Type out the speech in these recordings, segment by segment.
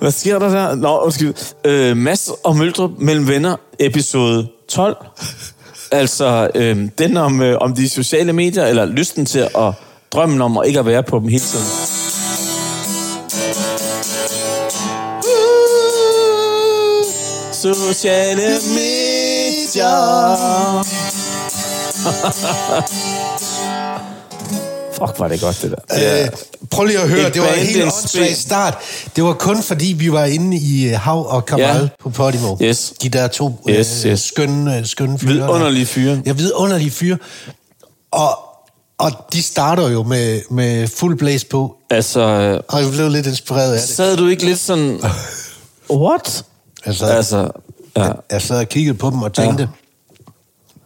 Hvad sker der der? Nå, undskyld. Øh, Mads og Møldrup mellem venner, episode 12. altså, øh, den om, øh, om de sociale medier, eller lysten til at drømmen om at ikke at være på dem hele tiden. Sociale medier. Fuck, var det godt, det der. Øh, prøv lige at høre, Et det var en helt åndssvag start. Det var kun fordi, vi var inde i øh, Hav og Kamal Ja. på Podimo. Yes. De der to Yes, øh, yes. skønne, øh, skønne fyre. der. Vidunderlige fyre. Ja, vidunderlige fyre. Og, og de starter jo med, med fuld blæs på, Altså, og jeg blev lidt inspireret af det. sad du ikke lidt sådan... What? Altså Altså, ja, jeg sad og kiggede på dem og tænkte,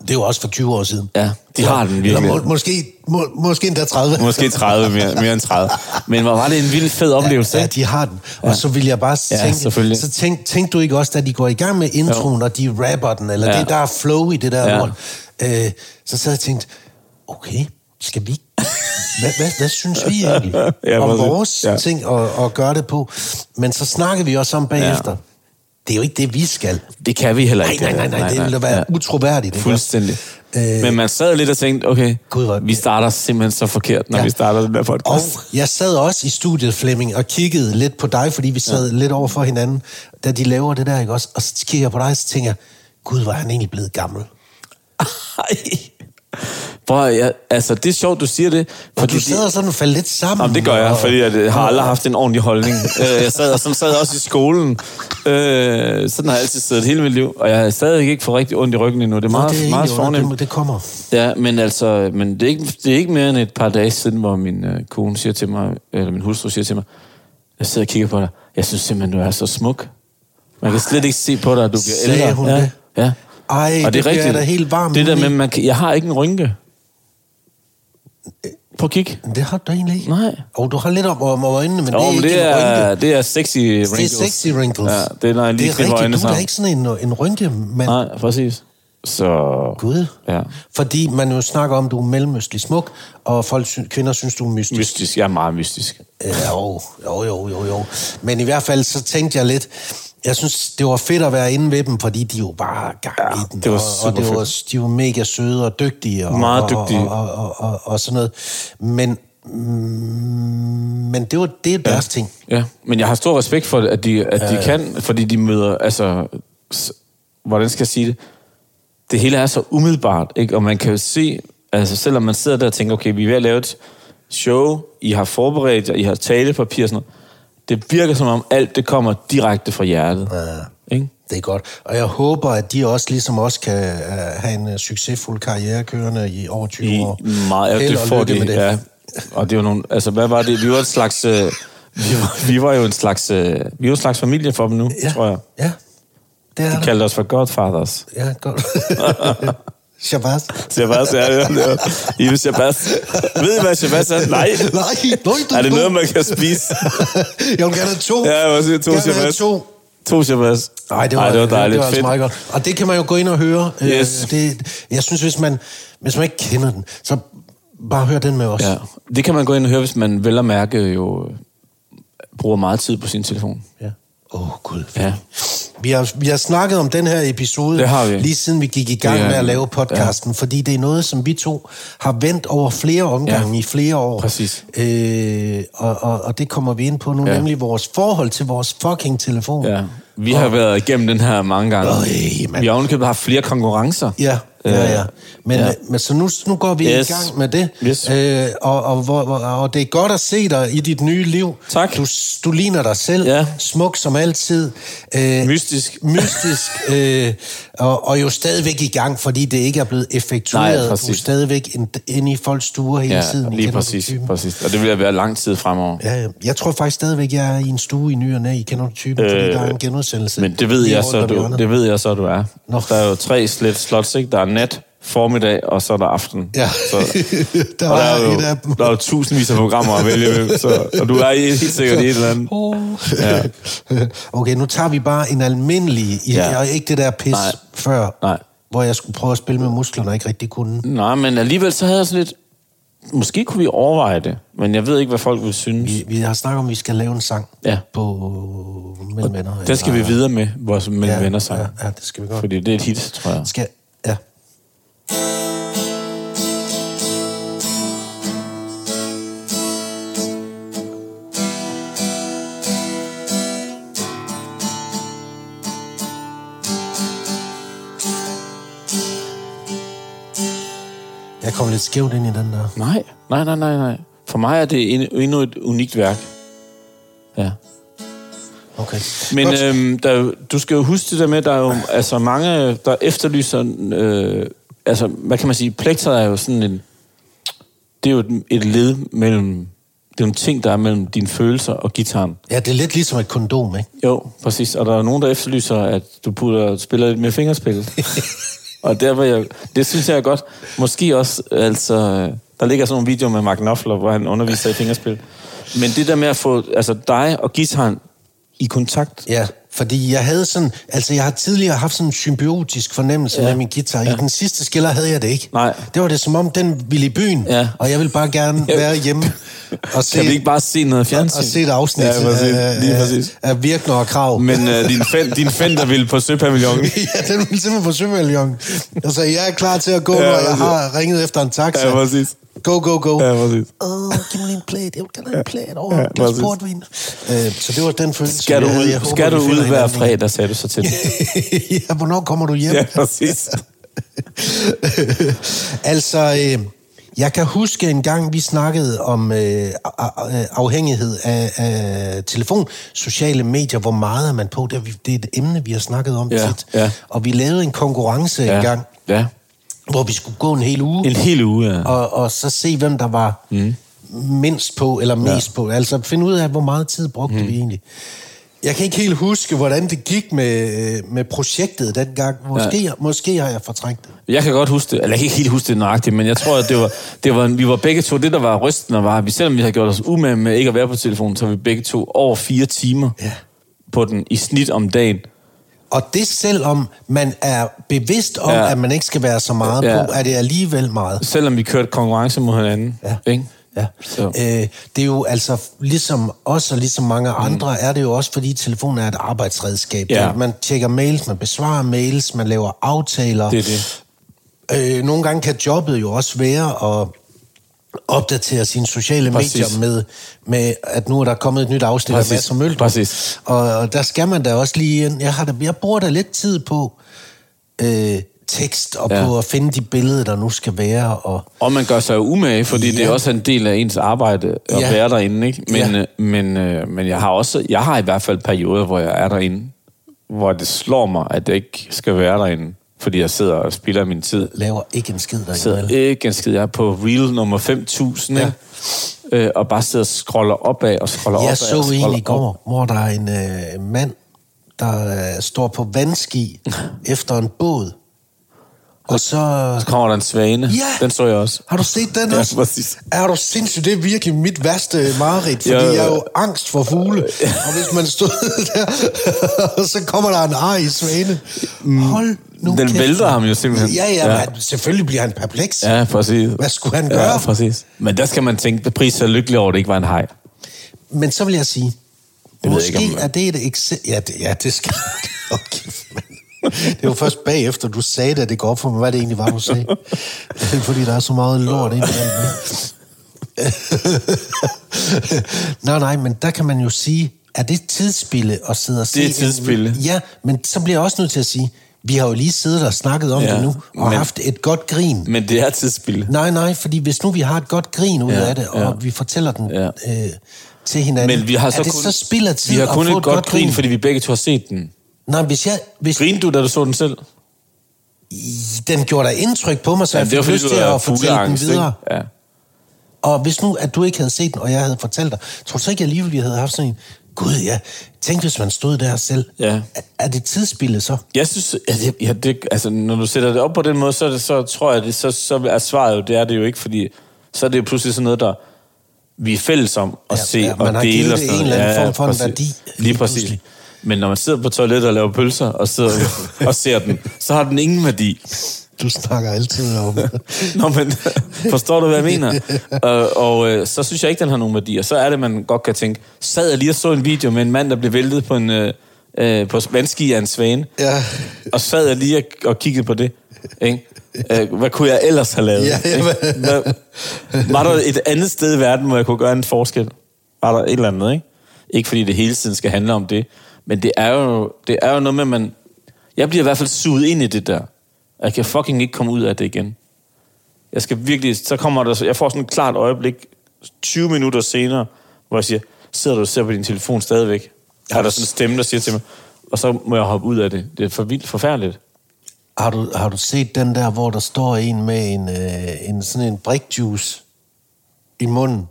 det er jo også for 20 år siden. ja de har den virkelig. Eller må, måske, må, måske endda 30. Måske 30, mere, mere end 30. Men hvor var det en vild fed oplevelse, Ja, ikke? de har den. Og så vil jeg bare Ja, tænke, selvfølgelig. så tænk, tænk du ikke også, da de går i gang med introen, og de rapper den, eller Ja. ja. det der er flow i det der Ja. ja. ord, øh, så sad jeg og tænkte, okay, skal vi... Hvad, hvad, hvad synes vi egentlig Ja, om vores Ja. ja. ting at, at gøre det på? Men så snakkede vi også om bagefter, Ja. Det er jo ikke det, vi skal. Det kan vi heller Nej, ikke. nej, nej, nej, det ville da være Ja. utroværdigt. ikke? Fuldstændig. Øh, Men man sad lidt og tænkte, okay, Gud, vi starter simpelthen så forkert, når Ja. vi starter den der Og podcast. jeg sad også i studiet, Flemming, og kiggede lidt på dig, fordi vi sad ja. lidt over for hinanden, da de laver det der, ikke også? Og så kigger jeg på dig, og så tænker jeg, gud, hvor er han egentlig blevet gammel. Ej. At- jeg, altså, det er sjovt, du siger det. Og du sidder sådan og falder lidt sammen. Jamen, det gør jeg, og- fordi jeg har aldrig haft en ordentlig holdning. Øh, jeg sad, og sådan sad jeg også i skolen. Øh, sådan har jeg altid siddet hele mit liv, og jeg har stadig ikke fået rigtig ondt i ryggen endnu. Det er Nå, meget, det er meget fornemt. det, det kommer. Ja, men altså, men det er, ikke, det er ikke mere end et par dage siden, hvor min øh, kone siger til mig, eller min hustru siger til mig, jeg sidder og kigger på dig, jeg synes simpelthen, du er så smuk. Man kan slet ikke se på dig, at du bliver Sagde ældre. hun ja, det? Ja. Ej, det bliver jeg da helt varm Det der med, man kan, jeg har ikke en rynke. Kigge. Men Det har du egentlig ikke. Nej. Og du har lidt om, om øjnene, men Jo, det er men ikke det en er, det er sexy wrinkles. Det er sexy wrinkles. Ja, det er, når jeg lige det er rigtigt, øjnene du er ikke sådan en, en rynke, men Nej, præcis. Så... Gud. Ja. Fordi man jo snakker om, at du er mellemøstlig smuk, og folk sy- kvinder synes, du er mystisk. Mystisk. Jeg er meget mystisk. Ja, Jo, jo, jo, jo, jo. Men i hvert fald, så tænkte jeg lidt, jeg synes, det var fedt at være inde ved dem, fordi de jo bare gang Ja, i den. det var og, og det super var, de var mega søde og dygtige. Og, Meget dygtige. Og, og, og, og, og sådan noget. Men, men det var det er deres ting. Ja, men jeg har stor respekt for, at de, at de kan, fordi de møder, altså, hvordan skal jeg sige det? Det hele er så umiddelbart, ikke? Og man kan jo se, altså selvom man sidder der og tænker, okay, vi er ved at lave et show, I har forberedt I har talepapir og sådan noget. Det virker som om alt det kommer direkte fra hjertet. Ja. Ikke? Det er godt. Og jeg håber, at de også ligesom os kan uh, have en uh, succesfuld karriere kørende i over 20 I år. meget, ja, det får de, med det. ja. Og det var nogle, altså hvad var det? Vi var et slags, øh, vi, var, vi var jo en slags, øh, vi var en slags familie for dem nu, ja. tror jeg. Ja, det er De kaldte os for Godfathers. Ja, godt. Shabazz. Shabazz, ja, var det. Ibe Shabazz. Ved I, hvad Shabazz er? Nej. Nej, nej, Er det noget, man kan spise? Jeg vil gerne have to. Ja, jeg vil sige to Gerne Shabazz. to. To Shabazz. Nej, det var, Ej, det var dejligt. Det var altså meget godt. Og det kan man jo gå ind og høre. Øh, Yes. Det, jeg synes, hvis man, hvis man ikke kender den, så bare hør den med os. Ja, det kan man gå ind og høre, hvis man vel at mærke jo øh, bruger meget tid på sin telefon. ja. Åh, oh, Gud. Ja. Vi har, vi har snakket om den her episode, Det har vi. lige siden vi gik i gang er- med at lave podcasten, ja. fordi det er noget, som vi to har vendt over flere omgange Ja. i flere år. Præcis. Øh, og, og, og det kommer vi ind på nu, Ja. ja. nemlig vores forhold til vores fucking telefon. Ja. Vi har været igennem den her mange gange. Øj, mand. vi har ovenikøbet haft flere konkurrencer. Ja, ja, ja. Men, Ja. ja. men så nu, nu går vi Yes. i gang med det. Yes. Øh, og, og, hvor, og det er godt at se dig i dit nye liv. Tak. Du, du ligner dig selv. Ja. Smuk som altid. Øh, Mystisk. Mystisk. øh, og, og jo stadigvæk i gang, fordi det ikke er blevet effektueret. Nej, du er stadigvæk ind- inde i folks stuer hele Ja, tiden. lige præcis, præcis. Og det vil jeg være lang tid fremover. Ja. Jeg tror faktisk stadigvæk, jeg er i en stue i ny og næ. I kender du typen, øh, fordi der er en genudsendelse. Men det ved, jeg så, du, det ved jeg så, du er. Nå. Der er jo tre slet slots, ikke? Der er nat, formiddag, og så er der aften. Ja. Så, Der og der var er, jo, et af dem. der er jo tusindvis af programmer at vælge så, og du er i- helt sikkert i et eller andet. Ja. Okay, nu tager vi bare en almindelig, Ja. og ikke det der pis Nej. før. Nej. hvor jeg skulle prøve at spille med musklerne og ikke rigtig kunne. Nej, men alligevel så havde jeg sådan lidt... Måske kunne vi overveje det, men jeg ved ikke, hvad folk vil synes. Vi, vi har snakket om, at vi skal lave en sang Ja. på Mellem Venner. Den skal vi videre med, vores mellem ja, venner sang. Ja, ja, det skal vi godt. Fordi det er et hit, tror jeg. Skal, lidt skævt ind i den der. Nej, nej, nej, nej, nej. For mig er det en, endnu et unikt værk. Ja. Okay. Men Godt. øhm, der, er du skal jo huske det der med, der er jo altså mange, der efterlyser... Øh, altså, hvad kan man sige? Plektret er jo sådan en... Det er jo et, et led mellem... Det er jo en ting, der er mellem dine følelser og gitaren. Ja, det er lidt ligesom et kondom, ikke? Jo, præcis. Og der er nogen, der efterlyser, at du putter, spiller lidt mere fingerspil. og der var jeg, det synes jeg er godt. Måske også, altså, der ligger sådan nogle videoer med Mark Knopfler, hvor han underviser i fingerspil. Men det der med at få altså, dig og gitaren i kontakt, Ja, fordi jeg havde sådan... Altså, jeg har tidligere haft sådan en symbiotisk fornemmelse ja. med min guitar. I den sidste skiller havde jeg det ikke. Nej. Det var det som om, den ville i byen, Ja. og jeg ville bare gerne Ja. være hjemme og se, kan vi ikke bare se noget og, fjernsyn? og se et afsnit Ja, præcis. af, Lige af, præcis. af Virkner og Krav. Men uh, din, fen, din Fender ville på Søpavillonen. ja, den ville simpelthen på Søvæljon. Altså, jeg er klar til at gå, Ja, når jeg har ringet efter en taxa. Ja, præcis. Go, go, go. Ja, præcis. Åh, giv mig lige en plate. Jeg vil gerne have en plate over. Ja, Glas portvin. Øh, så det var den følelse, Skal du jeg havde. Jeg ud, håber, skal du ud hver fredag, sagde du så til. ja, hvornår kommer du hjem? ja, præcis. altså, øh, jeg kan huske en gang, vi snakkede om øh, a- afhængighed af, af telefon, sociale medier, hvor meget er man på. Det er, det er et emne, vi har snakket om Ja, tit. ja. Og vi lavede en konkurrence. Ja, en gang, ja. Hvor vi skulle gå en hel uge, En hel uge, ja. og, og så se, hvem der var mm. mindst på, eller mest ja. på. Altså finde ud af, hvor meget tid brugte mm. vi egentlig. Jeg kan ikke helt huske, hvordan det gik med, med projektet dengang. Måske, ja. måske har jeg fortrængt det. Jeg kan godt huske det, eller jeg kan ikke helt huske det nøjagtigt, men jeg tror, at det var, det var, vi var begge to, det der var rystende var, at vi, selvom vi havde gjort os umage med ikke at være på telefonen, så var vi begge to over fire timer Ja. på den i snit om dagen. Og det selvom man er bevidst om, ja. At man ikke skal være så meget ja. På, er det alligevel meget. Selvom vi kørte konkurrence mod hinanden. Ja. Ikke? Ja. Så. Øh, det er jo altså, ligesom os og ligesom mange andre, mm. er det jo også, fordi telefonen er et arbejdsredskab. Ja. Man tjekker mails, man besvarer mails, man laver aftaler. Det er det. Øh, nogle gange kan jobbet jo også være at opdatere sine sociale Præcis. medier med, med, at nu er der kommet et nyt afsnit Præcis. af Mads og Møldrup. Præcis. Og, og der skal man da også lige... ind- Jeg, har da, jeg bruger da lidt tid på øh, tekst og ja. På at finde de billeder, der nu skal være. Og, Og man gør sig jo umage, fordi ja. det er også en del af ens arbejde at Ja. være derinde. Ikke? Men, Ja. ja. men, øh, men jeg har også, jeg har i hvert fald perioder, hvor jeg er derinde, hvor det slår mig, at jeg ikke skal være derinde, fordi jeg sidder og spilder min tid. laver ikke en skid der. sidder ikke en skid. Jeg er på reel nummer 5000, Ja. øh, og bare sidder og scroller opad og scroller opad. Jeg så en i op. går, hvor der er en øh, mand, der øh, står på vandski efter en båd. Og så... Så kommer der en svane. Ja. Den så jeg også. Har du set den Ja, også? præcis. Er du sindssygt? Det er virkelig mit værste mareridt, fordi Ja, ja. jeg er jo angst for fugle. Og hvis man stod der, og så kommer der en i svane. Hold nu Den kæft. vælter ham jo simpelthen. Ja, ja, Ja. ja. Men selvfølgelig bliver han perpleks. Ja, præcis. Hvad skulle han gøre? Ja, præcis. Men der skal man tænke, at pris er lykkelig over, at det ikke var en hej. Men så vil jeg sige, ved måske ikke, om- er det et eksempel... Ja, det, ja, det skal... Okay, men... Det jo først bagefter, du sagde det, at det går op for mig, hvad det egentlig var, du sagde. Fordi, der er så meget lort ind i Nej, nej, men der kan man jo sige, er det tidsspilde at sidde og se... Det er tidsspilde. Ja, men så bliver jeg også nødt til at sige, vi har jo lige siddet og snakket om Ja, det nu, og men- haft et godt grin. Men det er tidsspil. Nej, nej, fordi hvis nu vi har et godt grin ud Ja, af det, og ja. vi fortæller den Ja. øh, til hinanden, Men vi har så er det kun, så spild af tid vi har kun få et godt grin, fordi vi begge to har set den. Nej, hvis jeg... Hvis, Grinede du, da du så den selv? den gjorde da indtryk på mig, så jeg det var fik lyst til at fortælle den fugleangst, videre. ikke? Ja. Og hvis nu, at du ikke havde set den, og jeg havde fortalt dig, tror du så ikke alligevel, vi havde haft sådan en, gud ja, tænk hvis man stod der selv. Ja. Er, er det tidsspilde så? Jeg synes, at det, ja, det, altså, når du sætter det op på den måde, så, det, så tror jeg, det, så, så er svaret jo, det er det jo ikke, fordi så er det jo pludselig sådan noget, der vi er fælles om at Ja, se ja, man og har dele givet og det sådan en eller anden Ja, form for en præcis. værdi, Lige lige præcis. pludselig. Men når man sidder på toilettet og laver pølser og, sidder og ser den, så har den ingen værdi. Du snakker altid om Nå, men forstår du, hvad jeg mener? og, og øh, så synes jeg ikke, den har nogen værdi. Og så er det, man godt kan tænke, sad jeg lige og så en video med en mand, der blev væltet på en øh, øh, på vandski af en svane, Ja. og sad jeg lige og, og kiggede på det. Ikke? Øh, hvad kunne jeg ellers have lavet? Ja, Hvad, var der et andet sted i verden, hvor jeg kunne gøre en forskel? Var der et eller andet, ikke? Ikke fordi det hele tiden skal handle om det, men det er jo, det er jo noget med, at man... Jeg bliver i hvert fald suget ind i det der. Jeg kan fucking ikke komme ud af det igen. Jeg skal virkelig... Så kommer der... Jeg får sådan et klart øjeblik, 20 minutter senere, hvor jeg siger, sidder du og ser på din telefon stadigvæk? Har Er der sådan en stemme, der siger til mig, og så må jeg hoppe ud af det. Det er for vildt forfærdeligt. Har du, har du set den der, hvor der står en med en, øh, en sådan en brikjuice i munden?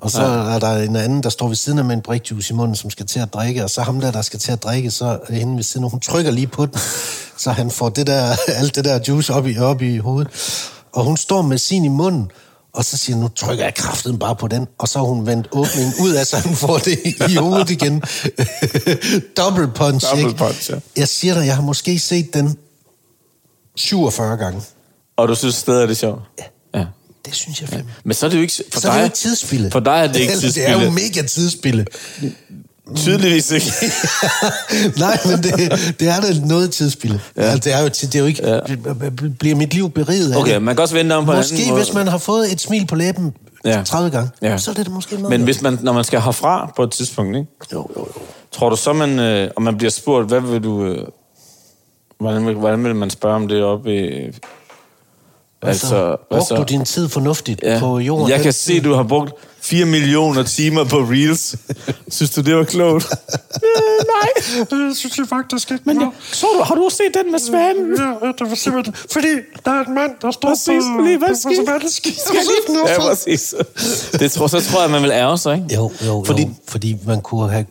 Og så Nej. er der en anden, der står ved siden af med en brikjuice i munden, som skal til at drikke, og så ham der, der skal til at drikke, så er hende ved siden af, hun trykker lige på den, så han får det der, alt det der juice op i, op i hovedet. Og hun står med sin i munden, og så siger hun, nu trykker jeg kraften bare på den, og så har hun vendt åbningen ud af, så han får det i hovedet igen. Double punch, Double ikke? punch, ja. Jeg siger dig, jeg har måske set den 47 gange. Og du synes stadig, er det sjovt? Ja. Det synes jeg fandme. Men så er det jo ikke... For Så er dig, det jo ikke tidsspilde. For dig er det ikke Altså, Det er tidsspilde. jo mega tidsspilde. Tydeligvis ikke. Nej, men det, det er da noget tidsspilde. Ja. Altså, det er jo, det er jo ikke... Ja. Bliver mit liv beriget af Okay, man kan også vende om på anden Måske, måde. hvis man har fået et smil på læben Ja. ja. 30 gange, ja. så er det da måske meget. Men hvis man, når man skal herfra på et tidspunkt, ikke? Jo, jo, jo. tror du så, man, øh, og man bliver spurgt, hvad vil du... Øh, hvordan, vil, hvordan vil man spørge om det op i... Øh, Altså, brugte du din tid fornuftigt ja. på jorden? Jeg kan se, du har brugt 4 millioner timer på Reels. Synes du, det var klogt? øh, nej. Det synes jeg faktisk ikke. Men jeg, så du, har du også set den med svanen? Ja, det var simpelthen... Fordi der er en mand, der står Præcis, lige hvad sker- jeg lige- Ja, præcis. Det tror, så tror jeg, man vil ære sig, ikke? Jo, jo, Fordi jo, fordi man kunne have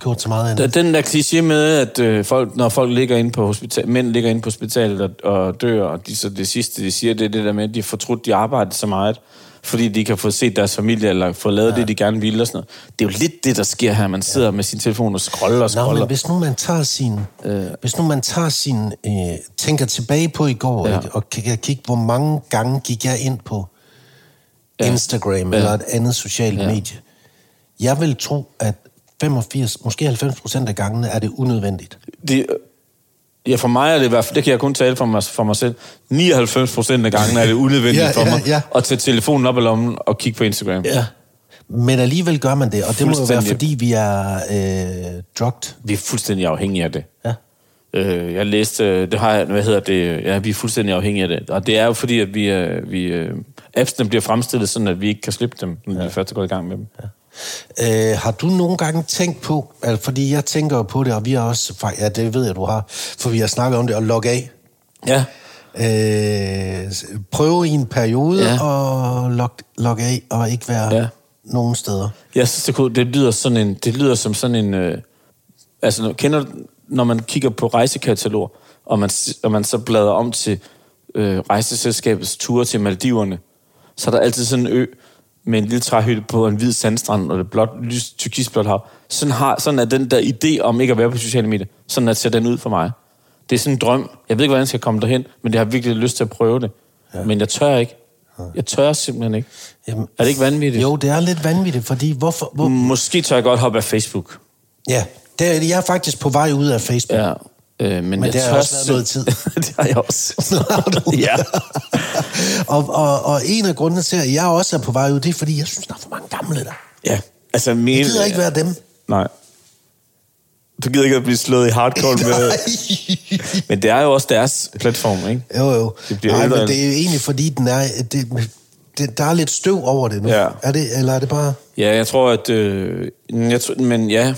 gjort så meget andet. Den der kliché med, at øh, folk, når folk ligger inde på hospital, mænd ligger inde på hospitalet og, og dør, og de, så det sidste, de siger, det er det der med, at de har fortrudt, de arbejder så meget, fordi de kan få set deres familie, eller få lavet ja. det, de gerne vil, og sådan noget. Det er jo lidt det, der sker her. Man sidder ja. med sin telefon og scroller og Nå, scroller. men hvis nu man tager sin, øh. hvis nu man tager sin, øh, tænker tilbage på i går, Ja. ikke, og kan kigge, hvor mange gange gik jeg ind på Ja. Instagram Ja. eller et andet socialt ja. medie. Jeg vil tro, at 85, måske 90 procent af gangene er det unødvendigt. det, ja, for mig er det i hvert fald, det kan jeg kun tale for mig, for mig selv, 99 procent af gangen er det unødvendigt Ja, for ja, mig ja. at tage telefonen op i lommen og kigge på Instagram. Ja. Men alligevel gør man det, og det må jo være, fordi vi er øh, drugged. Vi er fuldstændig afhængige af det. Ja. Øh, jeg læste, øh, det har jeg, hvad hedder det, ja, vi er fuldstændig afhængige af det. Og det er jo fordi, at vi, vi øh, appsene bliver fremstillet sådan, at vi ikke kan slippe dem, når ja. vi først er gået i gang med dem. Ja. Øh, har du nogle gange tænkt på, altså, fordi jeg tænker på det, og vi har også, ja det ved jeg, du har, for vi har snakket om det, at logge af. ja. Øh, prøve i en periode Ja. og logge, logge af og ikke være Ja. nogen steder. Jeg synes, det, kunne- det lyder sådan en, det lyder som sådan en, øh, altså kender når man kigger på rejsekatalog, og man, og man så bladrer om til øh, rejseselskabets ture til Maldiverne, så er der altid sådan en ø med en lille træhytte på en hvid sandstrand og det blot, lys, tyrkisblåt hav. Sådan, har, sådan er den der idé om ikke at være på sociale medier, sådan at ser den ud for mig. Det er sådan en drøm. Jeg ved ikke, hvordan jeg skal komme derhen, men jeg har virkelig lyst til at prøve det. Ja. Men jeg tør ikke. Jeg tør simpelthen ikke. Jamen, Er det ikke vanvittigt? Jo, det er lidt vanvittigt, fordi hvorfor... Hvor, Måske tør jeg godt hoppe af Facebook. ja, det er, jeg er faktisk på vej ud af Facebook. Ja. Øh, men, jeg det har tør også været noget tid. det har jeg også. Ja. og, og, og en af grundene til, at jeg også er på vej ud, det er, fordi jeg synes, der er for mange gamle der. ja. Altså, min... Jeg gider ikke være dem. Nej. Du gider ikke at blive slået i hardcore med... Men det er jo også deres platform, ikke? Jo, jo. Det bliver Nej, men det er jo egentlig, fordi den er, det, det, der er lidt støv over det nu. Ja. Er det, eller er det bare... Ja, jeg tror, at... Øh, jeg men ja,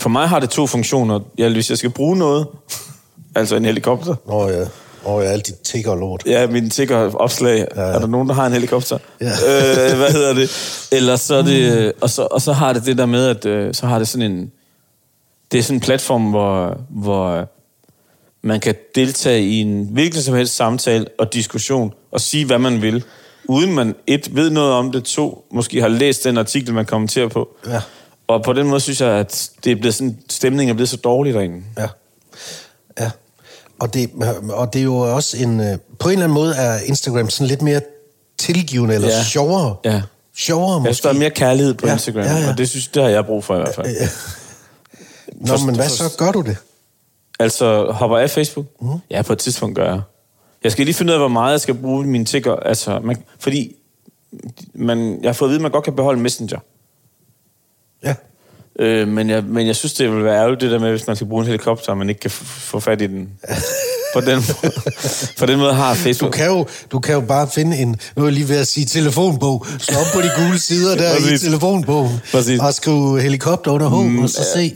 for mig har det to funktioner. Ja, hvis jeg skal bruge noget, altså en helikopter, Åh ja, åh ja, alt dit tigger og lort. Ja, min tigger opslag. Ja, ja. Er der nogen, der har en helikopter? Ja. Øh, hvad hedder det? Eller så er det... Og så, og så har det det der med, at øh, så har det sådan en... Det er sådan en platform, hvor, hvor man kan deltage i en hvilken som helst samtale og diskussion og sige, hvad man vil, uden man et ved noget om det, to måske har læst den artikel, man kommenterer på. Ja. Og på den måde synes jeg, at det er blevet sådan, stemningen er blevet så dårlig derinde. Ja. Ja. Og det, og det er jo også en... øh, På en eller anden måde er Instagram sådan lidt mere tilgivende, eller Ja. sjovere. Ja. Sjovere Jeg synes, der er mere kærlighed på Ja, Instagram, ja, ja. og det synes det har jeg brug for i hvert fald. Nå, Forst- men hvad så? Gør du det? Altså, hopper af Facebook? Mm. Ja, på et tidspunkt gør jeg. Jeg skal lige finde ud af, hvor meget jeg skal bruge mine tigger. Altså, man, fordi man, jeg har fået at vide, at man godt kan beholde Messenger. Ja. Øh, men, jeg, men jeg synes, det vil være ærgerligt, det der med, hvis man skal bruge en helikopter, og man ikke kan få fat i den. på, den måde, på den måde har Du Facebook... kan, jo, du kan jo bare finde en, nu er jeg lige ved at sige telefonbog, slå op på de gule sider der i Præcis. telefonbogen, Præcis. og skrive helikopter under H, mm, og så se.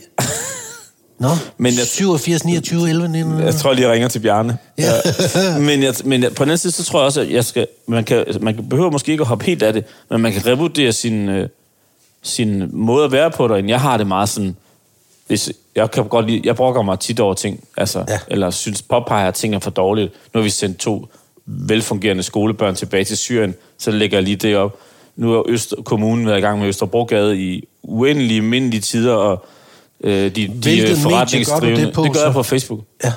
Nå, Men jeg- 87, 29, 11, 19. Jeg tror lige, jeg ringer til Bjarne. Ja. Ja. men, jeg, men jeg, på den anden side, så tror jeg også, at jeg skal, man, kan, man behøver måske ikke at hoppe helt af det, men man kan revurdere sin, øh, sin måde at være på derinde. Jeg har det meget sådan, hvis, jeg kan godt lide, jeg brokker mig tit over ting, altså, Ja. eller synes, påpeger, at ting er for dårligt. Nu har vi sendt to velfungerende skolebørn tilbage til Syrien, så lægger jeg lige det op. Nu har Øst, kommunen været i gang med Østerbrogade i uendelige, mindelige tider, og øh, de, de Hvilket øh, gør forretningsdrivende... det på, det gør jeg på Facebook. Ja.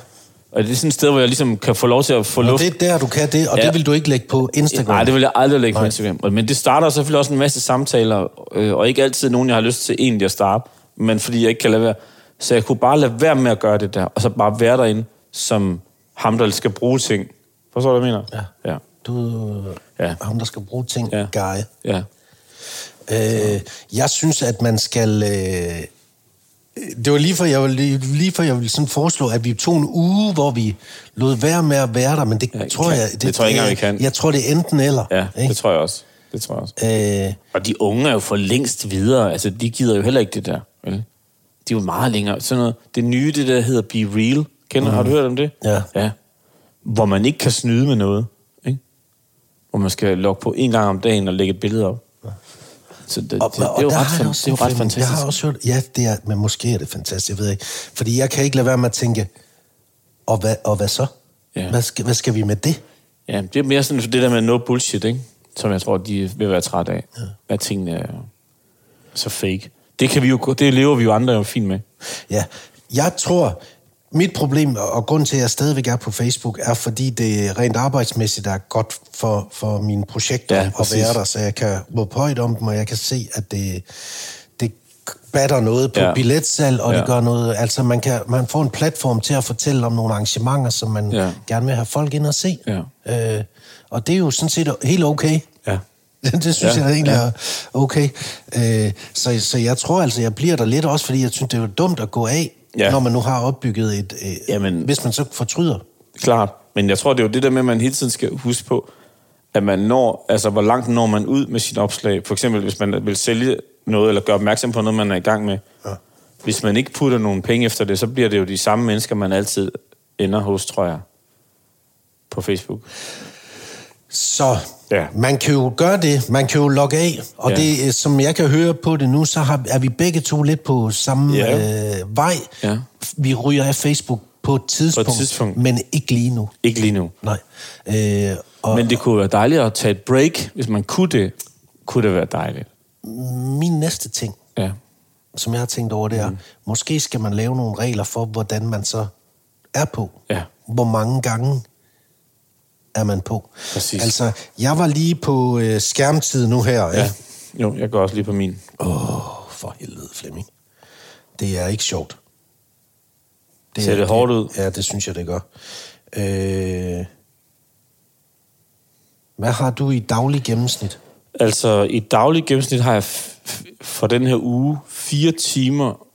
Og det er sådan et sted, hvor jeg ligesom kan få lov til at få Og luft. det er der, du kan det, og Ja. det vil du ikke lægge på Instagram. Nej, det vil jeg aldrig lægge på Nej. Instagram. Men det starter selvfølgelig også en masse samtaler, øh, og ikke altid nogen, jeg har lyst til egentlig at starte, men fordi jeg ikke kan lade være. Så jeg kunne bare lade være med at gøre det der, og så bare være derinde som ham, der skal bruge ting. Forstår du, hvad jeg mener? Ja. Ja. Du Ja. ham, der skal bruge ting, Ja. guy. ja. Øh, jeg synes, at man skal... Øh, det var lige for, jeg ville, lige for, jeg ville sådan foreslå, at vi tog en uge, hvor vi lod være med at være der, men det Ja, tror kan- jeg... det tror jeg ikke engang, vi kan. Jeg tror, det er enten eller. ja ikke? det tror jeg også. Det tror jeg også. Øh, Og de unge er jo for længst videre. Altså, de gider jo heller ikke det der. Vel? De er jo meget længere. Sådan noget, det nye, det der hedder Be Real. Kender, mm. Har du hørt om det? Ja. ja. Hvor man ikke kan snyde med noget. Ikke? Hvor man skal logge på en gang om dagen og lægge et billede op. Så det, det, det, det, er jo ret, fan, det er jo ret fantastisk. Jeg har også hørt, ja, det er, men måske er det fantastisk, jeg ved ikke. Fordi jeg kan ikke lade være med at tænke, og hvad, og hvad så? Ja. Hvad, skal, hvad skal vi med det? Ja, det er mere sådan det der med no bullshit, ikke? Som jeg tror, de vil være træt af. Ja. At tingene er så fake. Det, kan vi jo, det lever vi jo andre jo fint med. Ja, jeg tror, mit problem, og grund til, at jeg stadigvæk er på Facebook, er fordi det rent arbejdsmæssigt er godt for, for mine projekter Ja, ja, at præcis. være der, så jeg kan råbe højt om dem, og jeg kan se, at det, det batter noget på Ja. billetsalg, og ja. Det gør noget, altså man, kan, man får en platform til at fortælle om nogle arrangementer, som man Ja. gerne vil have folk ind og se. Ja. Øh, og det er jo sådan set helt okay. Ja. Det synes Ja, jeg egentlig ja. er okay. Øh, så, så jeg tror altså, jeg bliver der lidt også, fordi jeg synes, det er jo dumt at gå af, Ja. når man nu har opbygget et... Øh, Jamen- hvis man så fortryder. Klart. Men jeg tror, det er jo det der med, at man hele tiden skal huske på, at man når, altså hvor langt når man ud med sit opslag. For eksempel, hvis man vil sælge noget, eller gøre opmærksom på noget, man er i gang med. Ja. Hvis man ikke putter nogle penge efter det, så bliver det jo de samme mennesker, man altid ender hos, tror jeg, på Facebook. Så Ja. man kan jo gøre det, man kan jo logge af, og Ja. det, øh, som jeg kan høre på det nu, så har, er vi begge to lidt på samme Ja. øh, vej. Ja. Vi ryger af Facebook på et tidspunkt, tidspunkt. men ikke lige nu. Ikke lige nu. Nej. Øh, og Men det kunne være dejligt at tage et break. Hvis man kunne det, kunne det være dejligt. min næste ting, Ja. som jeg har tænkt over, det er, mm. måske skal man lave nogle regler for, hvordan man så er på. Ja. Hvor mange gange er man på. Præcis. Altså, jeg var lige på øh, skærmtid nu her. ja. Jo, jeg går også lige på min. Åh, oh, for helvede, Flemming. Det er ikke sjovt. Ser det hårdt ud? Ja, det synes jeg, det gør. Øh, hvad har du i daglig gennemsnit? Altså, i daglig gennemsnit har jeg for den her uge 4 timer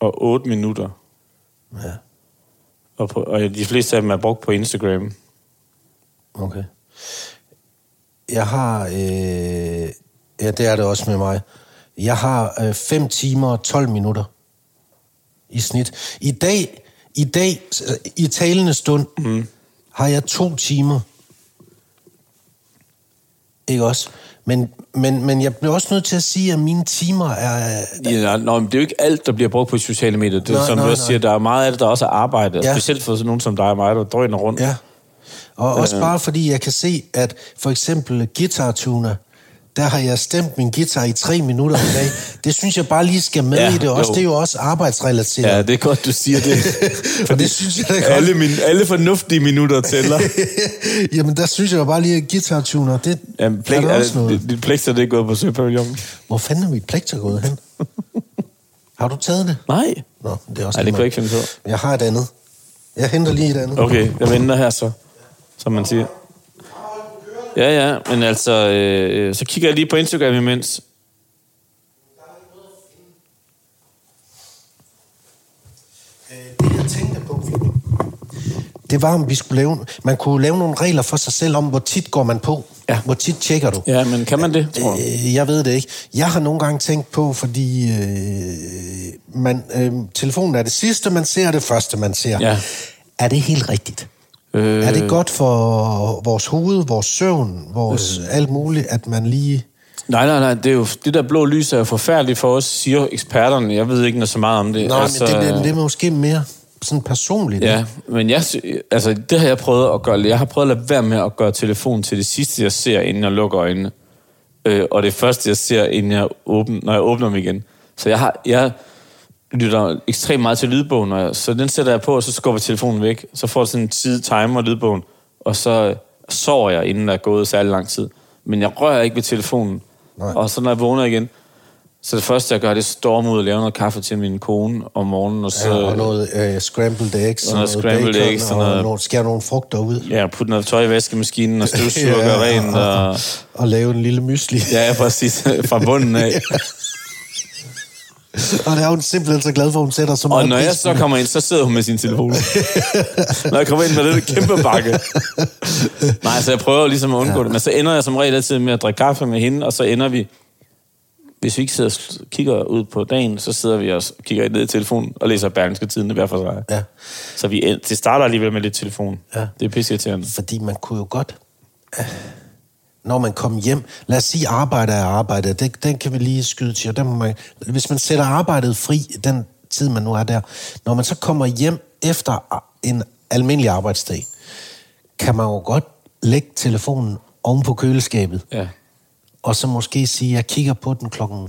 og 8 minutter. Ja, Og, på, og de fleste af dem er brugt på Instagram. Okay. Jeg har... Øh, ja, det er det også med mig. Jeg har 5 øh, timer og 12 minutter i snit. I dag, i dag, i talende stund, mm. har jeg to timer. Ikke også? Men, men, men jeg bliver også nødt til at sige, at mine timer er... Ja, nå, men det er jo ikke alt, der bliver brugt på sociale medier. Det er, Nej, som du nej, også nej. siger, der er meget af det, der også er arbejde. Ja. Specielt for sådan nogen som dig og mig, der drøner rundt. Ja. Og også bare fordi jeg kan se, at for eksempel Guitar Tuner, der har jeg stemt min guitar i tre minutter i dag. Det synes jeg bare lige skal med Ja, i det også. jo. Det er jo også arbejdsrelateret. Ja, det er godt, du siger det. Og det synes jeg da godt. alle, min, alle fornuftige minutter tæller. Jamen, der synes jeg bare lige, at guitar tuner, det Jamen, er plæk, der er også noget. dit plekter, det er gået på Søpavillonen. Hvor fanden er mit plekter gået hen? har du taget det? Nej. Nå, det er også Nej, det kunne jeg ikke finde på. Jeg har et andet. Jeg henter lige et andet. Okay, jeg venter her så, som man siger. Ja, ja, men altså, øh, så kigger jeg lige på Instagram imens. Det, jeg tænkte på, det var, om vi skulle lave... Man kunne lave nogle regler for sig selv om, hvor tit går man på. Ja. Hvor tit tjekker du. Ja, men kan man det, tror du? Øh, Jeg ved det ikke. Jeg har nogle gange tænkt på, fordi øh, man, øh, telefonen er det sidste, man ser, og det første, man ser. Ja. Er det helt rigtigt? Øh, Er det godt for vores hoved, vores søvn, vores øh. alt muligt, at man lige... Nej, nej, nej, det, er jo, det der blå lys er jo forfærdeligt for os, siger eksperterne. Jeg ved ikke noget så meget om det. Nå, altså, men det, det, det er måske mere sådan personligt. Ja, men jeg, altså, det har jeg prøvet at gøre. Jeg har prøvet at lade være med at gøre telefonen til det sidste, jeg ser, inden jeg lukker øjnene. Øh, og det første, jeg ser, inden jeg åbner, når jeg åbner dem igen. Så jeg, har, jeg lytter ekstremt meget til lydbogen, og jeg, så den sætter jeg på, og så skubber telefonen væk. Så får jeg sådan en tid timer lydbogen, og så sover jeg, inden der er gået særlig lang tid. Men jeg rører ikke ved telefonen. Nej. Og så når jeg vågner igen, så det første, jeg gør, det er storme ud og lave noget kaffe til min kone om morgenen, og så... Ja, og noget øh, scrambled eggs, og noget scrambled bacon, eggs, og og noget- noget, skære nogle frugter ud. Ja, putte noget tøj i vaskemaskinen og støvsuge og gøre rent. Og, og lave en lille mysli. ja, ja, præcis. Fra bunden af. Og det er hun simpelthen så glad for, hun sætter så meget Og når jeg så kommer ind, så sidder hun med sin telefon. når jeg kommer ind med den kæmpe bakke. Nej, så jeg prøver ligesom at undgå det. Men så ender jeg som regel altid med at drikke kaffe med hende, og så ender vi... Hvis vi ikke sidder og kigger ud på dagen, så sidder vi og kigger ned i telefonen og læser Berlingske Tiden hver for sig. Ja. Så vi, det starter alligevel med lidt telefon. Ja. Det er pisseirriterende. Fordi man kunne jo godt, når man kom hjem, lad os sige arbejde er arbejde, det, den kan vi lige skyde til, og den må man, hvis man sætter arbejdet fri, den tid man nu er der, når man så kommer hjem efter en almindelig arbejdsdag, kan man jo godt lægge telefonen oven på køleskabet, Ja. og så måske sige, at jeg kigger på den klokken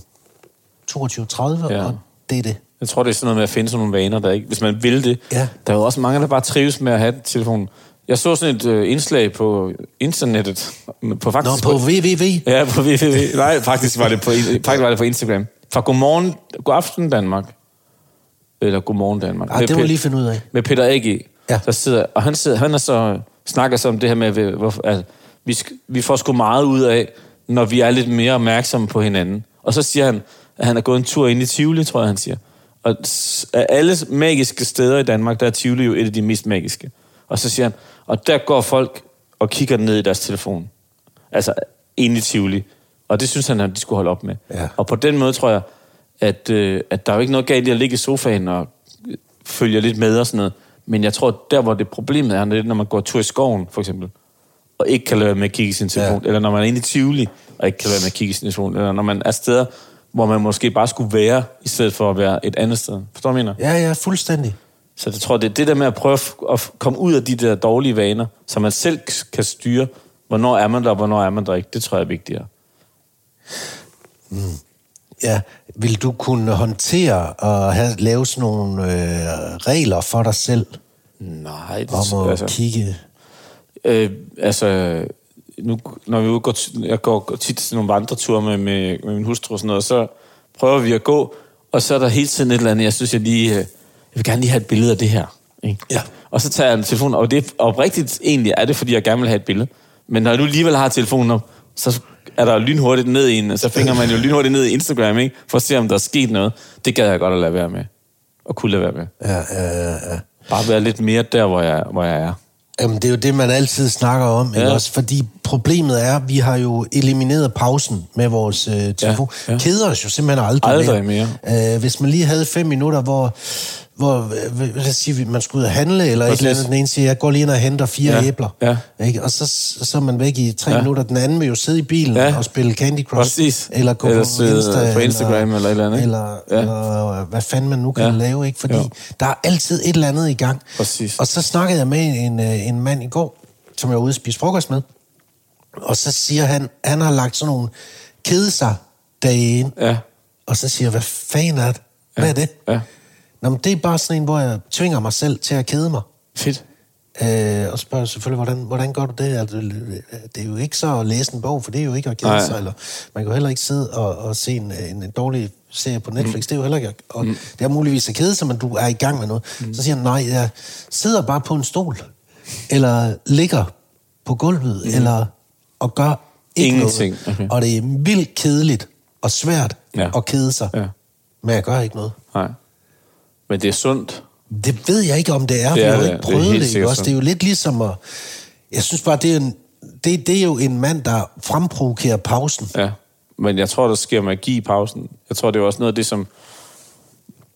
22.30, Ja. og det er det. Jeg tror, det er sådan noget med at finde sådan nogle vaner, der ikke... Hvis man vil det. Ja. Der er jo også mange, der bare trives med at have telefonen. Jeg så sådan et øh, indslag på internettet. På faktisk, Nå, på www. Ja, på www. Nej, faktisk var det på, faktisk var det på Instagram. Fra Godmorgen, God aften Danmark. Eller Godmorgen Danmark. Ah, det må jeg lige finde ud af. Med Peter A.G. Ja. Der sidder, og han, sidder, han er så, snakker så om det her med, hvor, at vi, vi får sgu meget ud af, når vi er lidt mere opmærksomme på hinanden. Og så siger han, at han er gået en tur ind i Tivoli, tror jeg, han siger. Og af alle magiske steder i Danmark, der er Tivoli jo et af de mest magiske. Og så siger han, og der går folk og kigger ned i deres telefon. Altså ind i Tivoli. Og det synes han, at de skulle holde op med. Ja. Og på den måde tror jeg, at, øh, at der er jo ikke noget galt i at ligge i sofaen og øh, følge lidt med og sådan noget. Men jeg tror, der hvor det problemet er, det er, når man går tur i skoven, for eksempel, og ikke kan lade være med at kigge i sin telefon, ja. eller når man er inde i Tivoli, og ikke kan lade være med at kigge i sin telefon, eller når man er steder, hvor man måske bare skulle være, i stedet for at være et andet sted. Forstår du, hvad mener? Ja, ja, fuldstændig. Så jeg tror, det er det der med at prøve at komme ud af de der dårlige vaner, så man selv kan styre, hvornår er man der, og hvornår er man der ikke. Det tror jeg er vigtigere. Ja, vil du kunne håndtere og have, lave sådan nogle øh, regler for dig selv Nej, det, om at altså, kigge? øh, altså, nu, når vi går, jeg går, tit til nogle vandreture med, med, med min hustru og sådan noget, så prøver vi at gå, og så er der hele tiden et eller andet, jeg synes, jeg lige, øh, vil gerne lige have et billede af det her. Ikke? Ja. Og så tager jeg en telefon, og det er oprigtigt egentlig er det, fordi jeg gerne vil have et billede. Men når jeg nu alligevel har telefonen op, så er der lynhurtigt ned i en, så finger man jo lynhurtigt ned i Instagram, ikke? For at se, om der er sket noget. Det gad jeg godt at lade være med. Og kunne lade være med. Ja, ja, ja. Bare være lidt mere der, hvor jeg, hvor jeg er. Jamen, det er jo det, man altid snakker om, ja. Ja. også? Fordi problemet er, at vi har jo elimineret pausen med vores øh, telefon. Ja, Ja, ja. ja. Keder os jo simpelthen aldrig, Aldrig mere. Øh, hvis man lige havde fem minutter, hvor, hvor øh, lad os sige, man skulle ud og handle, eller Præcis. et eller andet, den ene siger, jeg går lige ind og henter fire Ja, æbler. ja. Ikke? Og så, så er man væk i tre ja. Minutter. Den anden vil jo sidde i bilen Ja. og spille Candy Crush. Præcis. Eller gå Eller på, Insta, på Instagram eller et eller andet? Eller, ja. Eller hvad fanden man nu kan Ja. lave, ikke? Fordi Jo. der er altid et eller andet i gang. Præcis. Og så snakkede jeg med en, øh, en mand i går, som jeg var ude at spise frokost med. Og så siger han, han har lagt sådan nogle kede sig dagen, Ja. og så siger jeg, hvad fanden er det? Hvad er det? Ja. Nå, men det er bare sådan en, hvor jeg tvinger mig selv til at kede mig. Fedt. Øh, og spørger selvfølgelig, hvordan, hvordan gør du det? Altså, det er jo ikke så at læse en bog, for det er jo ikke at kede Nej. sig. Eller, man kan jo heller ikke sidde og, og se en, en, en dårlig serie på Netflix. Mm. Det er jo heller ikke... Og mm. Det er muligvis at kede sig, men du er i gang med noget. Mm. Så siger han, nej, jeg sidder bare på en stol. Eller ligger på gulvet. Mm. Eller og gør ikke Ingenting. noget. Okay. Og det er vildt kedeligt og svært Ja. at kede sig. Ja. Men jeg gør ikke noget. Nej. Men det er sundt. Det ved jeg ikke, om det er, Det for er jeg har det. ikke Det er prøvet det. ikke også? Det er jo lidt ligesom at... Jeg synes bare, det er, en, det, det er jo en mand, der fremprovokerer pausen. Ja. Men jeg tror, der sker magi i pausen. Jeg tror, det er også noget af det, som,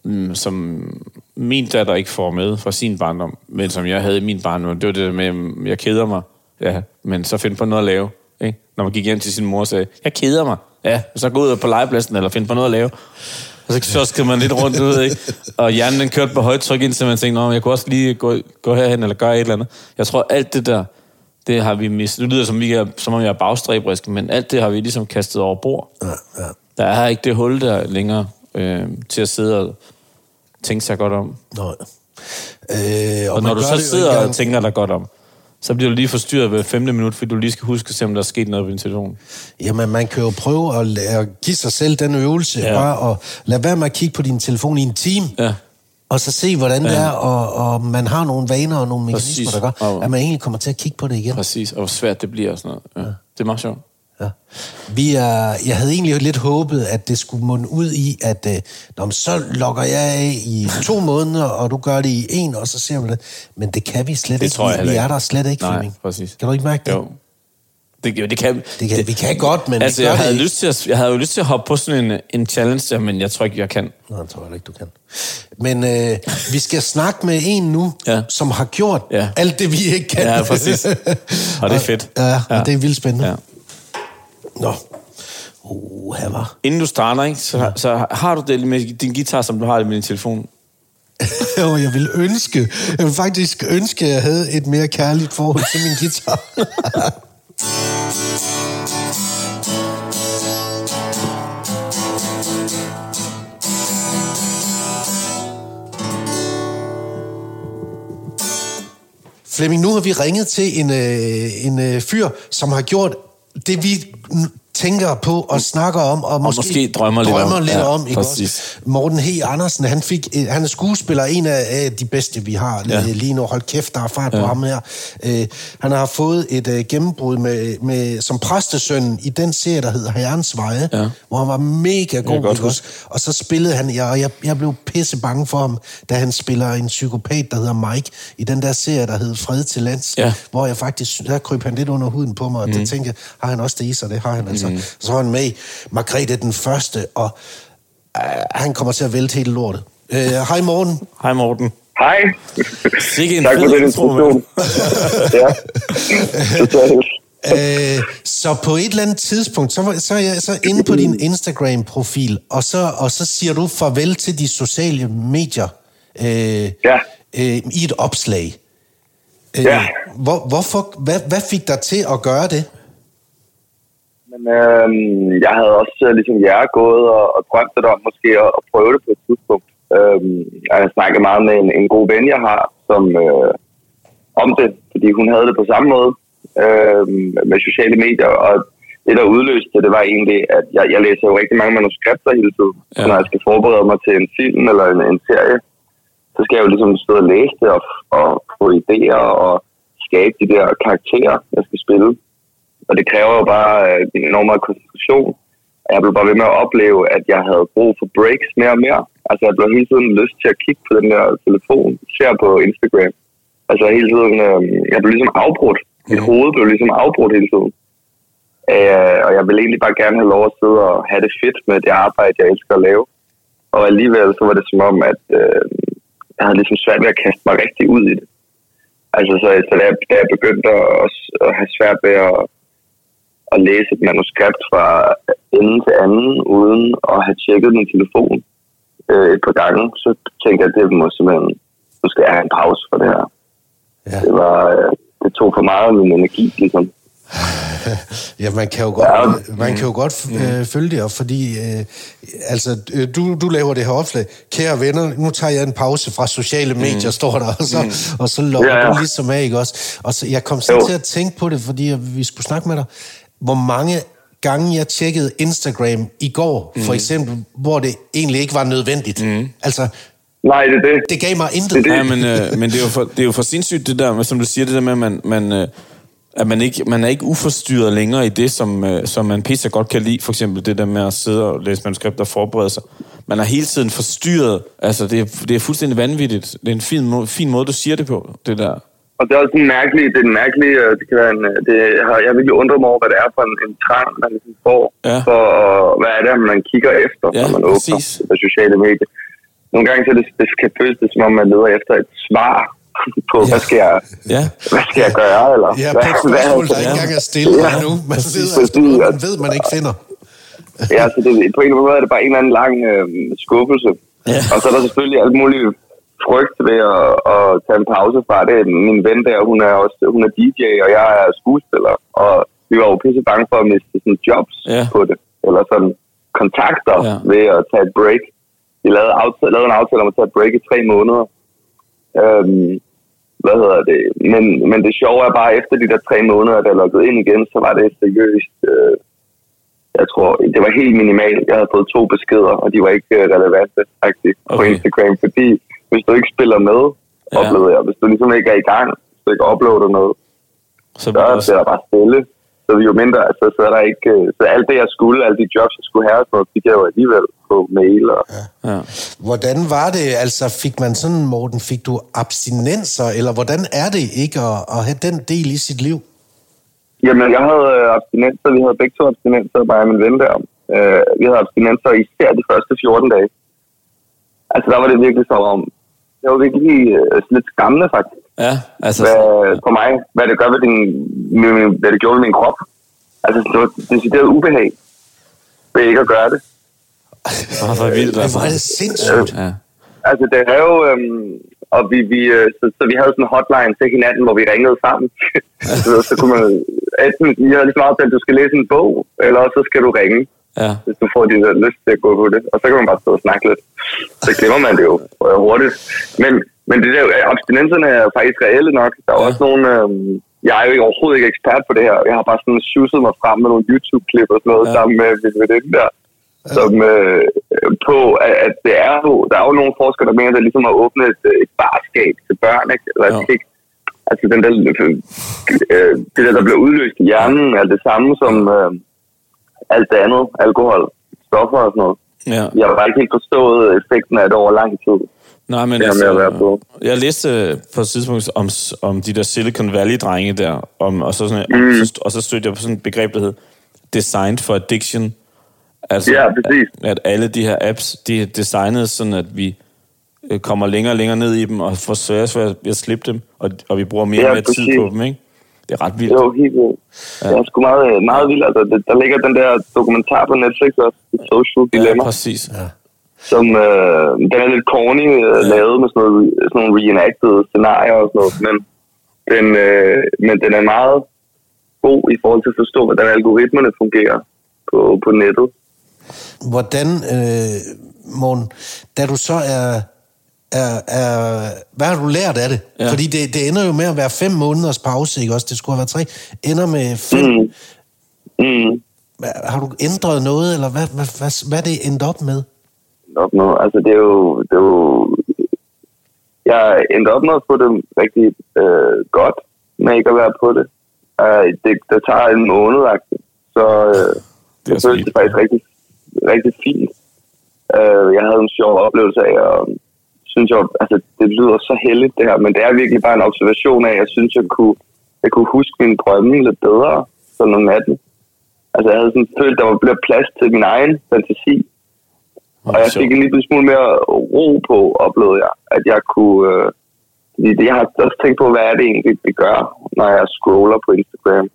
mm, som min datter ikke får med fra sin barndom, men som jeg havde i min barndom. Det var det med, mm, jeg keder mig. Ja, men så find på noget at lave. Ikke? Når man gik hjem til sin mor og sagde, jeg keder mig. Ja, så gå ud på legepladsen eller find på noget at lave. Og så, så skal man lidt rundt ud, ikke? Og hjernen den kørte på højt tryk, indtil man tænkte, Nå, jeg kunne også lige gå, gå herhen eller gøre et eller andet. Jeg tror, alt det der, det har vi mistet. Det lyder som, vi er, som om jeg er bagstræberisk, men alt det har vi ligesom kastet over bord. Ja, ja. Der er ikke det hul der længere øh, til at sidde og tænke sig godt om. Nå, ja. øh, Og, og når du så sidder ikke og tænker dig godt om, så bliver du lige forstyrret hver femte minut, fordi du lige skal huske se, om der er sket noget din telefon. Jamen, man kan jo prøve at, at give sig selv den øvelse, ja. Ja. bare at lade være med at kigge på din telefon i en time, Ja. og så se, hvordan ja. det er, og, og man har nogle vaner og nogle mekanismer, Præcis. der gør, at man egentlig kommer til at kigge på det igen. Præcis, og hvor svært det bliver og sådan noget. Ja. Det er meget sjovt. Ja. Vi er, jeg havde egentlig lidt håbet, at det skulle munde ud i, at øh, Nå, men så logger jeg af i to måneder, og du gør det i en, og så ser vi det. Men det kan vi slet Det ikke. tror jeg vi, vi er der slet ikke, Nej, Flemming. præcis. Kan du ikke mærke det? Jo. Det, det kan, Det kan, vi kan godt, men altså, vi gør jeg havde, ikke. lyst til at, jeg havde jo lyst til at hoppe på sådan en, en challenge der, men jeg tror ikke, jeg kan. Nå, det tror jeg ikke, du kan. Men øh, vi skal snakke med en nu, Ja. som har gjort Ja. alt det, vi ikke kan. Ja, præcis. Og det er fedt. Ja. og det er vildt spændende. Ja. Nå. Uh, her var. Inden du starter, ikke, så, så har du det med din guitar, som du har det med din telefon. Jo, jeg vil ønske, jeg vil faktisk ønske, at jeg havde et mere kærligt forhold til min guitar. Flemming, nu har vi ringet til en, øh, en øh, fyr, som har gjort det, vi tænker på og snakker om, og, måske, måske drømmer lidt drømmer om. lidt Ja, om ikke præcis. også? Morten H. Andersen, han, fik, øh, han er skuespiller, en af, de bedste, vi har ja. Ja. lige nu. Hold kæft, der er fart ja. på ham her. Øh, han har fået et øh, gennembrud med, med, som præstesøn i den serie, der hedder Herrens Veje, ja. Hvor han var mega god. godt også? Og så spillede han, ja, og jeg, jeg blev pisse bange for ham, da han spiller en psykopat, der hedder Mike, i den der serie, der hedder Fred til lands, Ja. hvor jeg faktisk, der kryb han lidt under huden på mig, og mm. det tænkte jeg, har han også det i sig, det har han altså. Mm. Så var han med i Margrethe den Første, og øh, han kommer til at vælte hele lortet. Øh, hej Morten. Hej Morten. Hej. Sikke en tak for den introduktion. ja. Øh, så på et eller andet tidspunkt, så, var, så er jeg så inde på din Instagram-profil, og så, og så siger du farvel til de sociale medier øh, Ja. øh, i et opslag. Øh, Ja. hvor, hvorfor, hvad, hvad fik dig til at gøre det? Men øhm, jeg havde også øh, ligesom jer gået og, og drømt lidt om måske at, at prøve det på et tidspunkt. Og jeg snakkede meget med en, en god ven, jeg har, som øh, om det, fordi hun havde det på samme måde øh, med sociale medier, og det, der udløste det, var egentlig, at jeg, jeg læser jo rigtig mange manuskripter hele tiden. Ja. Når jeg skal forberede mig til en film eller en, en serie, så skal jeg jo ligesom stå og læse det og, og få idéer og skabe de der karakterer, jeg skal spille. Og det kræver jo bare øh, en enorm koncentration. Og jeg blev bare ved med at opleve, at jeg havde brug for breaks mere og mere. Altså jeg blev hele tiden lyst til at kigge på den der telefon, især på Instagram. Altså hele tiden, øh, jeg blev ligesom afbrudt. Mit hoved blev ligesom afbrudt hele tiden. Øh, og jeg ville egentlig bare gerne have lov at sidde og have det fedt med det arbejde, jeg elsker at lave. Og alligevel så var det som om, at øh, jeg havde ligesom svært ved at kaste mig rigtig ud i det. Altså så, så da, jeg, da jeg begyndte at, at have svært ved at, at læse et manuskript fra ende til anden, uden at have tjekket min telefon øh, et par gange, så tænkte jeg, at det må simpelthen, nu skal jeg have en pause for det her. Ja. Det, var, øh, det tog for meget af min energi, ligesom. ja, man kan jo godt, ja. man kan jo godt øh, følge det op, fordi øh, altså, øh, du, du laver det her opslag. Kære venner, nu tager jeg en pause fra sociale medier, mm. står der, og så, mm. og så logger ja, ja. du ligesom af, ikke også? Og så, jeg kom så til at tænke på det, fordi vi skulle snakke med dig. Hvor mange gange jeg tjekkede Instagram i går, mm. for eksempel, hvor det egentlig ikke var nødvendigt. Mm. Altså, Nej, det er det. Det gav mig intet. Det det. Ja, men, øh, men det, er jo for, det er jo for sindssygt, det der, som du siger, det der med, at man, man, øh, at man, ikke, man er ikke uforstyrret længere i det, som, øh, som man pisse godt kan lide. For eksempel det der med at sidde og læse manuskripter og forberede sig. Man er hele tiden forstyrret. Altså, det er, det er fuldstændig vanvittigt. Det er en fin, fin måde, du siger det på, det der. Og det er også en mærkelig, det er en mærkelig, øh, det kan være en, øh, det har, jeg vil jo undre mig over, hvad det er for en, en trang, man ligesom får, ja. for hvad er det, man kigger efter, ja, når man præcis. åbner på sociale medier. Nogle gange så det, det kan føles det, som om man leder efter et svar på, ja. hvad, skal jeg, ja. hvad skal jeg gøre? Eller, ja, på et spørgsmål, der ikke engang er stille ja. nu. Man sidder efter noget, man ved, man ikke finder. ja, så det, på en eller anden måde er det bare en eller anden lang øh, skuffelse. Ja. Og så er der selvfølgelig alt muligt frygt ved at, at tage en pause fra det. Min ven der, hun er også hun er DJ, og jeg er skuespiller. Og vi var jo pisse bange for at miste sådan jobs ja. på det. Eller sådan kontakter ja. ved at tage et break. Vi lavede, aftale, lavede en aftale om at tage et break i tre måneder. Øhm, hvad hedder det? Men, men det sjove er bare, efter de der tre måneder, der lukket ind igen, så var det seriøst... Øh, jeg tror, det var helt minimalt. Jeg havde fået to beskeder, og de var ikke øh, relevante faktisk okay. på Instagram, fordi hvis du ikke spiller med, ja. oplevede jeg. Hvis du ligesom ikke er i gang, hvis du ikke uploader noget, så, så er der bare stille. Så jo mindre, altså, så er der ikke... Øh, så alt det, jeg skulle, alle de jobs, jeg skulle have, så fik jeg jo alligevel på mail. Og... Ja. Ja. Hvordan var det? Altså, fik man sådan, Morten, fik du abstinenser, eller hvordan er det ikke at, at have den del i sit liv? Jamen, jeg havde øh, abstinenser. Vi havde begge to abstinenser, bare min ven der. Uh, vi havde abstinenser især de første 14 dage. Altså, der var det virkelig så om, det var virkelig uh, lidt skræmmende, faktisk. Ja, altså... Hvad, for mig, hvad det gør ved din, hvad det gjorde ved min krop. Altså, det var decideret ubehag ved ikke at gøre det. Åh, hvor vildt. Altså. Det var det sindssygt. Ja. Altså, det er jo... Øhm, og vi, vi, øh, så, så, vi havde sådan en hotline til hinanden, hvor vi ringede sammen. så, så kunne man... Enten, vi havde ligesom aftalt, at du skal læse en bog, eller så skal du ringe. Ja. Hvis du får de der lyst til at gå på det. Og så kan man bare stå og snakke lidt. Så glemmer man det jo hurtigt. Men, men det der, abstinenserne er faktisk reelle nok. Der er ja. også nogle... Øhm, jeg er jo overhovedet ikke ekspert på det her. Jeg har bare sådan sjusset mig frem med nogle YouTube-klip og sådan noget ja. sammen med, med det der. Ja. Som øh, på, at, at det er jo, der er jo nogle forskere, der mener, at det ligesom har åbnet et, et barskab til børn, ikke? Eller ja. ikke, altså den der, øh, det der, der bliver udløst i hjernen, er det samme som øh, alt det andet, alkohol, stoffer og sådan noget. Ja. Jeg har bare ikke helt forstået effekten af det over lang tid. Nej, men altså, jeg læste på et tidspunkt om, om de der Silicon Valley-drenge der, om, og, så sådan, mm. og, så, og så stødte jeg på sådan et begreb, der hed Designed for Addiction. Altså, ja, præcis. At, at alle de her apps, de er designet sådan, at vi øh, kommer længere og længere ned i dem, og får svært ved at slippe dem, og, og vi bruger mere ja, og mere tid på dem, ikke? Det er ret vildt. Jo, helt vildt. Ja. Det er sgu meget, meget vildt. Altså, der ligger den der dokumentar på Netflix også, Social Dilemma. Ja, præcis. Ja som øh, den er lidt corny øh, ja. lavet med sådan, noget, sådan nogle reenacted scenarier og sådan noget, men den, øh, men den er meget god i forhold til at forstå, hvordan algoritmerne fungerer på, på nettet. Hvordan, øh, Morten, da du så er, er, er... Hvad har du lært af det? Ja. Fordi det, det ender jo med at være fem måneders pause, ikke også? Det skulle have været tre. Ender med fem. Mm. Mm. Har du ændret noget, eller hvad, hvad, hvad, hvad er det endt op med? opnå. Altså, det er jo... Det er jo jeg endte op med at få det rigtig øh, godt med ikke at være på det. Uh, det, det tager en måned. Så øh, det, er det faktisk rigtig, rigtig fint. Uh, jeg havde en sjov oplevelse af, og synes jeg, altså, det lyder så heldigt det her, men det er virkelig bare en observation af, at jeg synes, jeg kunne, jeg kunne huske min drømme lidt bedre sådan om natten. Altså, jeg havde sådan følt, der var blevet plads til min egen fantasi. Og jeg fik en lille smule mere ro på, oplevede jeg, at jeg kunne... Øh, det, jeg har også tænkt på, hvad er det egentlig, det gør, når jeg scroller på Instagram.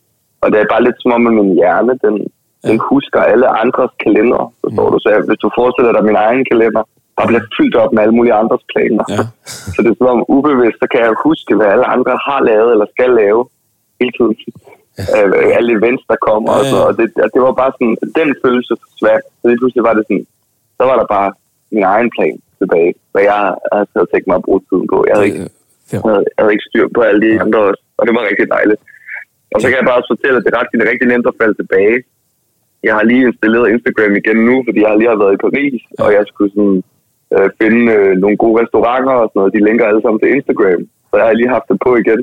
Og det er bare lidt som om, at min hjerne, den, ja. den husker alle andres kalender, forstår mm. du. Så jeg, hvis du forestiller dig min egen kalender, bare bliver fyldt op med alle mulige andres planer. Ja. så det er som om ubevidst, så kan jeg huske, hvad alle andre har lavet eller skal lave hele tiden. øh, alle events, der kommer. Ja, ja. Og, så, og det, det var bare sådan, den følelse forsvandt. Så lige pludselig var det sådan, så var der bare min egen plan tilbage, hvad jeg havde tænkt mig at bruge tiden på. Jeg havde ikke, jeg havde, jeg havde ikke styr på alle de andre også, og det var rigtig dejligt. Og så kan jeg bare også fortælle, at det er ret, det er rigtig nemt at falde tilbage. Jeg har lige installeret Instagram igen nu, fordi jeg har lige været i Paris, og jeg skulle sådan, øh, finde øh, nogle gode restauranter og sådan noget. De linker alle sammen til Instagram, så jeg har lige haft det på igen.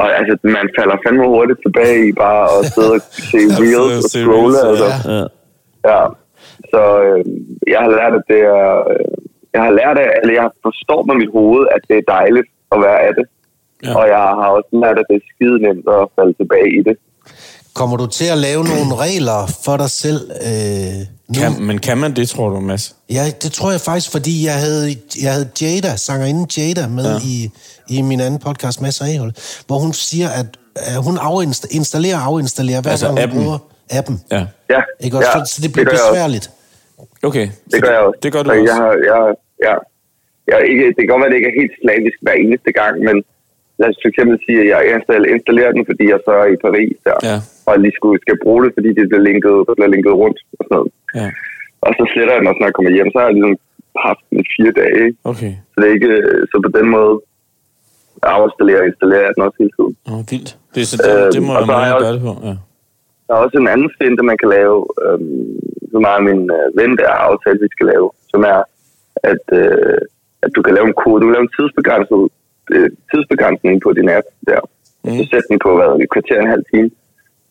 Og altså, man falder fandme hurtigt tilbage i bare at sidde og se reels og scrolle. Altså. Ja. ja. Så øh, jeg har lært, at det er... Øh, jeg har lært, at, eller jeg forstår med mit hoved, at det er dejligt at være af det. Ja. Og jeg har også lært, at det er skide nemt at falde tilbage i det. Kommer du til at lave nogle regler for dig selv øh, nu? Kan, men kan man det, tror du, Mads? Ja, det tror jeg faktisk, fordi jeg havde, jeg havde Jada, sangerinden Jada, med ja. i, i min anden podcast, Mads Ahol, hvor hun siger, at, at hun afinstallerer og afinstallerer hver altså gang appen. bruger appen. Ja. ja. Ikke også? Ja, så det bliver det besværligt. Okay. Det gør jeg også. Det gør du så også. Jeg har, jeg, ja. Jeg, ikke, det kan godt være, at det ikke er helt slavisk hver eneste gang, men lad os for eksempel sige, at jeg installerer den, fordi jeg så er i Paris der, Ja. Og lige skulle, skal bruge det, fordi det bliver linket, bliver linket rundt og sådan noget. Ja. Og så sletter jeg den, og når jeg kommer hjem, så har jeg ligesom haft den i fire dage. Okay. Så det er ikke, så på den måde afinstallerer og installerer jeg den også hele tiden. Åh, vildt. Det, er så, det, Øh, det må og jeg meget også- gøre det på. Ja. Der er også en anden finte, man kan lave, øhm, som er min øh, ven, der har aftalt, vi skal lave, som er, at, øh, at du kan lave en kode, du kan lave en tidsbegrænset, øh, tidsbegrænsning på din app der. Mm. Så sæt den på, hvad, et kvarter en halv time.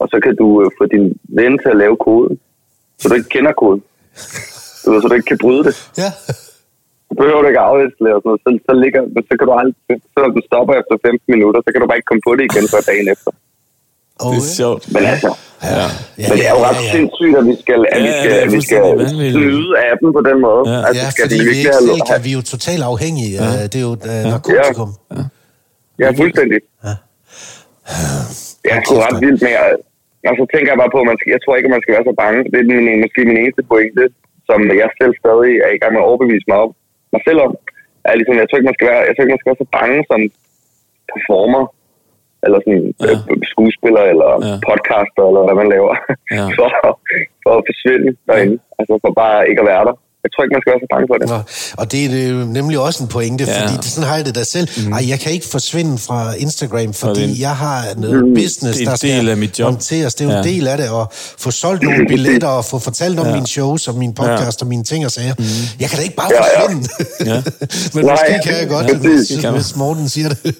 Og så kan du øh, få din ven til at lave koden, så du ikke kender koden. Du ved, så du ikke kan bryde det. Ja. Du behøver du ikke at afinstallere og sådan noget. Så, så, ligger, så kan du aldrig, så når den stopper efter 15 minutter, så kan du bare ikke komme på det igen før dagen efter. Oh, Det er sjovt. Men altså, Ja. Ja, men det er jo ret ja, ja. sindssygt, at vi skal, at vi Ja, skal, er at vi skal snyde appen på den måde. Ja. Altså, Ja, skal fordi vi ikke selv kan, vi er jo totalt afhængige. Ja. Det er jo uh, narkotikum. Ja. Ja, fuldstændig. Ja. Det er sgu ret vildt, men jeg, og så tænker jeg bare på, at man skal, jeg tror ikke, at man skal være så bange. Det er min, måske min eneste pointe, som jeg selv stadig er i gang med at overbevise mig, om, mig selv om. Er ligesom, jeg, tror ikke, man skal være, jeg tror ikke, man skal være så bange som performer, eller sådan Ja. ja. skuespiller, eller Ja. ja. podcaster, eller hvad man laver, Ja. for, for at forsvinde derinde. Altså for bare ikke at være der. Jeg tror ikke, man skal være så bange for det. Nå, Og det er øh, nemlig også en pointe, Ja. fordi det, sådan har jeg det da selv. Mm. Ej, jeg kan ikke forsvinde fra Instagram, fordi det jeg har noget Mm. business, Det er der skal del af mit job. håndteres. Det er jo en Ja. del af det, og få solgt nogle billetter, og få fortalt om Ja. mine shows, og mine podcast, og mine ting og sager. Jeg kan da ikke bare Ja, ja. forsvinde. Ja. Men Nej, måske kan jeg godt, præcis. hvis, Det kan hvis Morten siger det.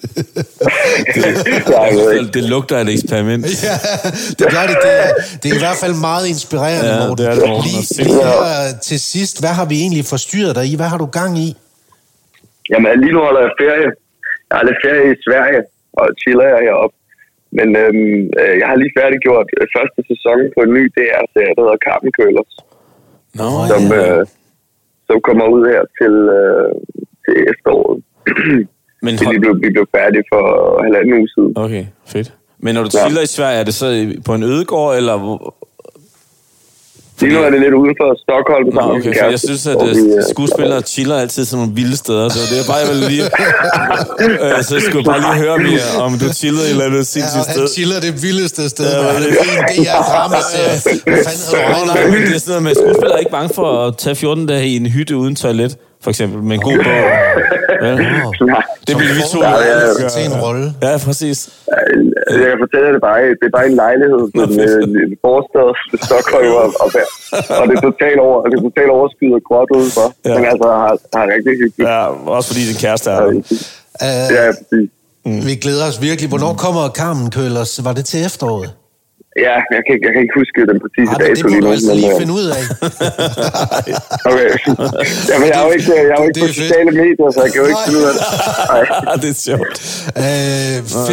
Ikke. Det lugter af et eksperiment. Ja, det gør det. Det er, det er i hvert fald meget inspirerende, Ja, Morten. det er det, Morten. Lige, lige her til sidst, hvad har vi egentlig forstyrret dig i? Hvad har du gang i? Jamen, lige nu holder jeg ferie. Jeg har lidt ferie i Sverige, og chiller jeg heroppe. Men øhm, øh, jeg har lige færdiggjort øh, første sæson på en ny DR-serie, der hedder Carmen Køllers, Nå, som, ja. øh, som kommer ud her til, øh, til efteråret. Men Vi hold, blev, vi blev færdige for halvanden uge siden. okay, fedt. Men når du Ja. chiller i Sverige, er det så på en ødegård, eller... Lige nu er det lidt uden for Stockholm. Nå, okay, for jeg synes, at øh, vi, øh, skuespillere chiller altid sådan nogle vilde steder, så det er bare, jeg vil lige... øh, så jeg skulle bare lige høre, Mia, om du chillede et eller andet Ja, sindssygt han sted. chiller det vildeste sted. Ja, Ja, er det det? er en DR-dramaserie. Hvad fanden havde du Nej, men det er sådan noget med, at skuespillere er ikke bange for at tage 14 dage i en hytte uden toilet, for eksempel, med en god bog. Ja. Det bliver vi to. Ja, ja. Til en rolle. Ja, præcis. jeg kan fortælle det bare. Det er bare en lejlighed Nå, med en en forstad til Stockholm og, og, og det er totalt over, det er totalt overskyet og gråt udenfor. Ja. Ja. Men altså, har, har rigtig hyggeligt. Ja, også fordi din kæreste er der. Ja, præcis. vi glæder os virkelig. Hvornår kommer Carmen Køllers? Var det til efteråret? Ja, jeg kan, ikke- jeg kan ikke huske den præcise Ah, det, dato det må lige du altså lige øh, finde ud af. Okay. Jamen, jeg er jo ikke, jeg er jo ikke Det er på fedt. sociale medier, så jeg kan jo ikke finde ud af det. Nej. det er sjovt.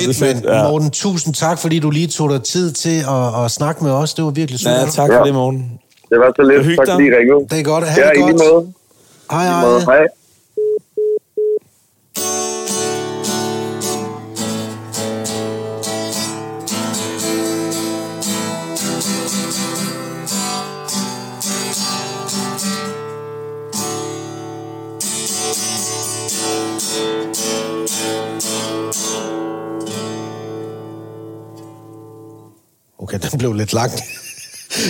Det fedt, men ja. Morten, tusind tak, fordi du lige tog dig tid til at, at snakke med os. Det var virkelig super. Ja, tak for Ja. det, morgen. Det var så lidt. Tak fordi I ringede. Det er godt. Ha' Ja, det i lige godt. måde. Hej, hej. Hej. Okay, den blev lidt lang.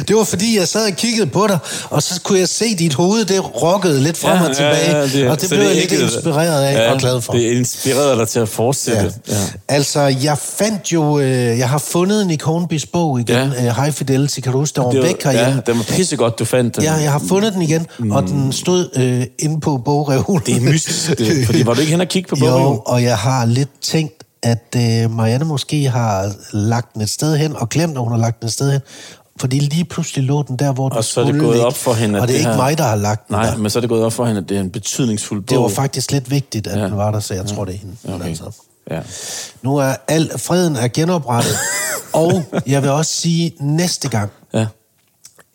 Det var fordi, jeg sad og kiggede på dig, og så kunne jeg se dit hoved, det rokkede lidt frem ja, og tilbage. Ja, ja, det, og det blev det jeg lidt inspireret af ja, og glad for. Det inspirerede dig til at fortsætte. Ja. Ja. Altså, jeg fandt jo... Øh, jeg har fundet Nick Hornbys bog igen, Ja. uh, High Fidelity. Kan du huske, der var væk herhjemme? ja, den var pissegodt, du fandt den. Ja, jeg har fundet den igen, mm. og den stod øh, inde på bogreolen. Det er mystisk, det, fordi var du ikke hen og kigge på bogen? Jo, og jeg har lidt tænkt, at øh, Marianne måske har lagt den et sted hen, og glemt, at hun har lagt den et sted hen. Fordi lige pludselig lå den der, hvor den Og så er det gået ligge. op for hende, at Og det er det ikke her- mig, der har lagt den Nej, der. men så er det gået op for hende, at det er en betydningsfuld bog. Det var faktisk lidt vigtigt, at Ja. ja. den var der, så jeg tror, det er hende. Okay. Altså. Ja. Nu er al freden er genoprettet, og jeg vil også sige næste gang, ja.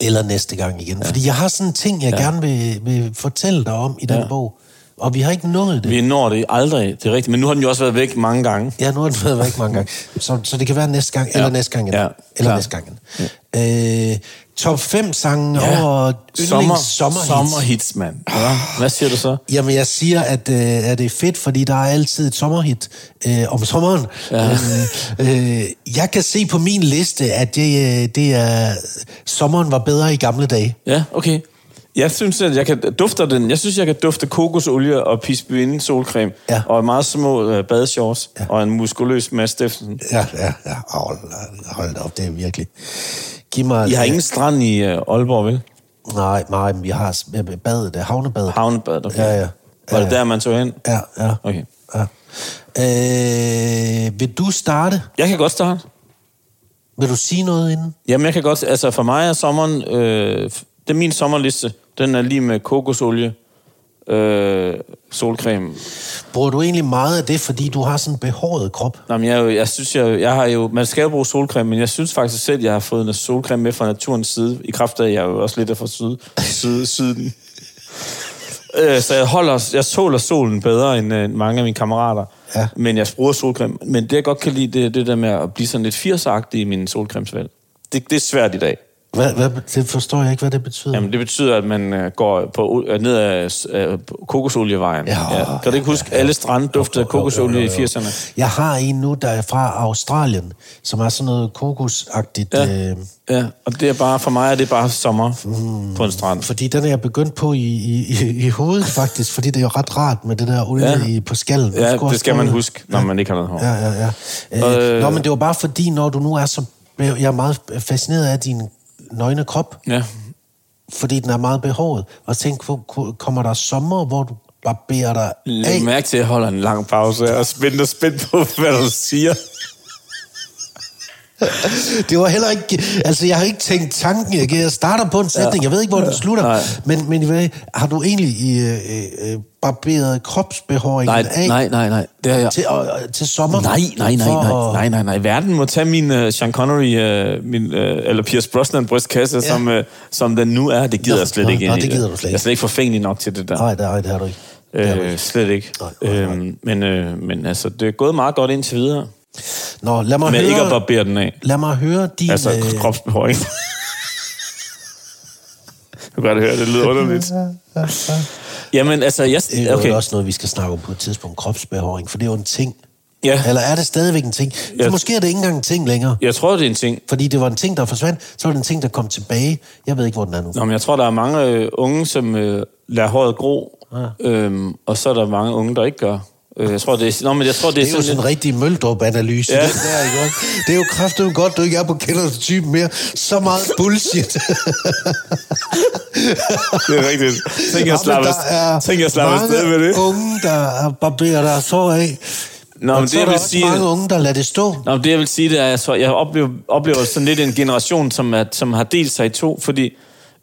eller næste gang igen. Fordi jeg har sådan en ting, jeg ja. gerne vil, vil fortælle dig om i den Ja. ja. bog. Og vi har ikke nået det. Vi når det aldrig, det er rigtigt. Men nu har den jo også været væk mange gange. Ja, nu har den været væk mange gange. Så, så det kan være næste gang, eller næste gang igen. Ja, eller klar. næste gang igen. Øh, top 5 sange ja. over yndlings Sommer, sommerhits. sommerhits, mand. Ja. Hvad siger du så? Jamen, jeg siger, at, øh, at det er fedt, fordi der er altid et sommerhit øh, om sommeren. Ja. Øh, øh, jeg kan se på min liste, at det, øh, det er... Sommeren var bedre i gamle dage. Ja, okay. Jeg synes, at jeg kan dufte den. Jeg synes, jeg kan dufte kokosolie og pisbyen solcreme. Ja. Og meget små øh, badeshorts. Ja. Og en muskuløs Mads Steffensen. Ja, ja, ja. Hold, hold da op, det er virkelig... Giv mig... I har ingen strand i øh, Aalborg, vel? Nej, nej, vi har badet, det havnebadet. Havnebadet, okay. Ja, ja. Var det der, man tog hen? Ja, ja. Okay. ja. Øh, vil du starte? Jeg kan godt starte. Vil du sige noget inden? Jamen, jeg kan godt... Altså, for mig er sommeren... Øh, det er min sommerliste. Den er lige med kokosolie, øh, solcreme. Bruger du egentlig meget af det, fordi du har sådan en behåret krop? Nå, men jeg, jeg synes, jeg, jeg har jo... Man skal jo bruge solcreme, men jeg synes faktisk selv, jeg har fået en solcreme med fra naturens side. I kraft af, at jeg er jo også lidt af fra syd, syd, syden. Øh, så jeg holder, jeg soler solen bedre end øh, mange af mine kammerater. Ja. Men jeg bruger solcreme. Men det, jeg godt kan lide, det er det der med at blive sådan lidt 80'er i min solcremesvalg. Det, det er svært i dag. Hvad, hvad, det forstår jeg ikke, hvad det betyder. Jamen, det betyder, at man øh, går på, øh, ned ad øh, kokosolievejen. Ja, Kan du ikke huske, alle strande duftede af kokosolie i 80'erne? Jeg har en nu, der er fra Australien, som er sådan noget kokosagtigt. Ja. Øh, Ja, og det er bare, for mig er det bare sommer mm. på en strand. fordi den er jeg begyndt på i, i, i, i hovedet, faktisk. Fordi det er jo ret rart med det der olie Ja. ja. i, på skallen. Ja, det skal man huske, når man ikke har noget hår. Ja, ja, ja. Øh, Øh. Nå, men det var bare fordi, når du nu er så... Jeg er meget fascineret af din nøgne krop, Ja. fordi den er meget behåret. Og tænk kommer der sommer, hvor du barberer dig Læg af? mærke til, at jeg holder en lang pause og spændt og spændt på, hvad du siger. Det var heller ikke... Altså, jeg har ikke tænkt tanken. Jeg, starter på en sætning. Jeg ved ikke, hvor den slutter. Nej. Men, men hvad, har du egentlig øh, øh, barberet kropsbehåringen Nej, af nej, nej, nej. Det er jeg. Til, øh, til sommer? Nej, nej, nej, nej, nej, nej, nej. Verden må tage min uh, Sean Connery, uh, min, uh, eller Pierce Brosnan brystkasse, ja. som, uh, som den nu er. Det gider Nå, jeg slet nå, ikke i det gider du slet Jeg er slet ikke forfængelig nok til det der. Nej, det, nej, det har du ikke. Har Øh, ikke. slet ikke. Nej, nej, nej. Øhm, men, øh, men altså, det er gået meget godt indtil videre. Nå, lad mig Men høre... ikke at barbere den af. Lad mig høre din... Altså, øh, kropsbehåring. du kan godt høre, det lyder underligt. Jamen, altså, jeg... Det er Okay. okay. også noget, vi skal snakke om på et tidspunkt. Kropsbehåring, for det er jo en ting. Ja. Eller er det stadigvæk en ting? For Ja. måske er det ikke engang en ting længere. Jeg tror, det er en ting. Fordi det var en ting, der forsvandt, så var det en ting, der kom tilbage. Jeg ved ikke, hvor den er nu. Nå, men jeg tror, der er mange øh, unge, som øh, lader håret gro, Ja. øhm, og så er der mange unge, der ikke gør. Øh, jeg tror, det er... Nå, men jeg tror, det er, Det er jo sådan en rigtig Møldrup-analyse. Ja. Ja. Den der, ikke? også? Det er jo kraftigt godt, du ikke er på kender-typen mere. Så meget bullshit. det er rigtigt. Tænk, jeg men slapper, er tænk, jeg slapper afsted med det. unge, der barberer deres hår af. Nå, men så det, er jeg der vil sige... mange unge, der lader det stå. Nå, men det jeg vil sige, det er, at jeg, jeg oplever, oplever sådan lidt en generation, som, er, som har delt sig i to, fordi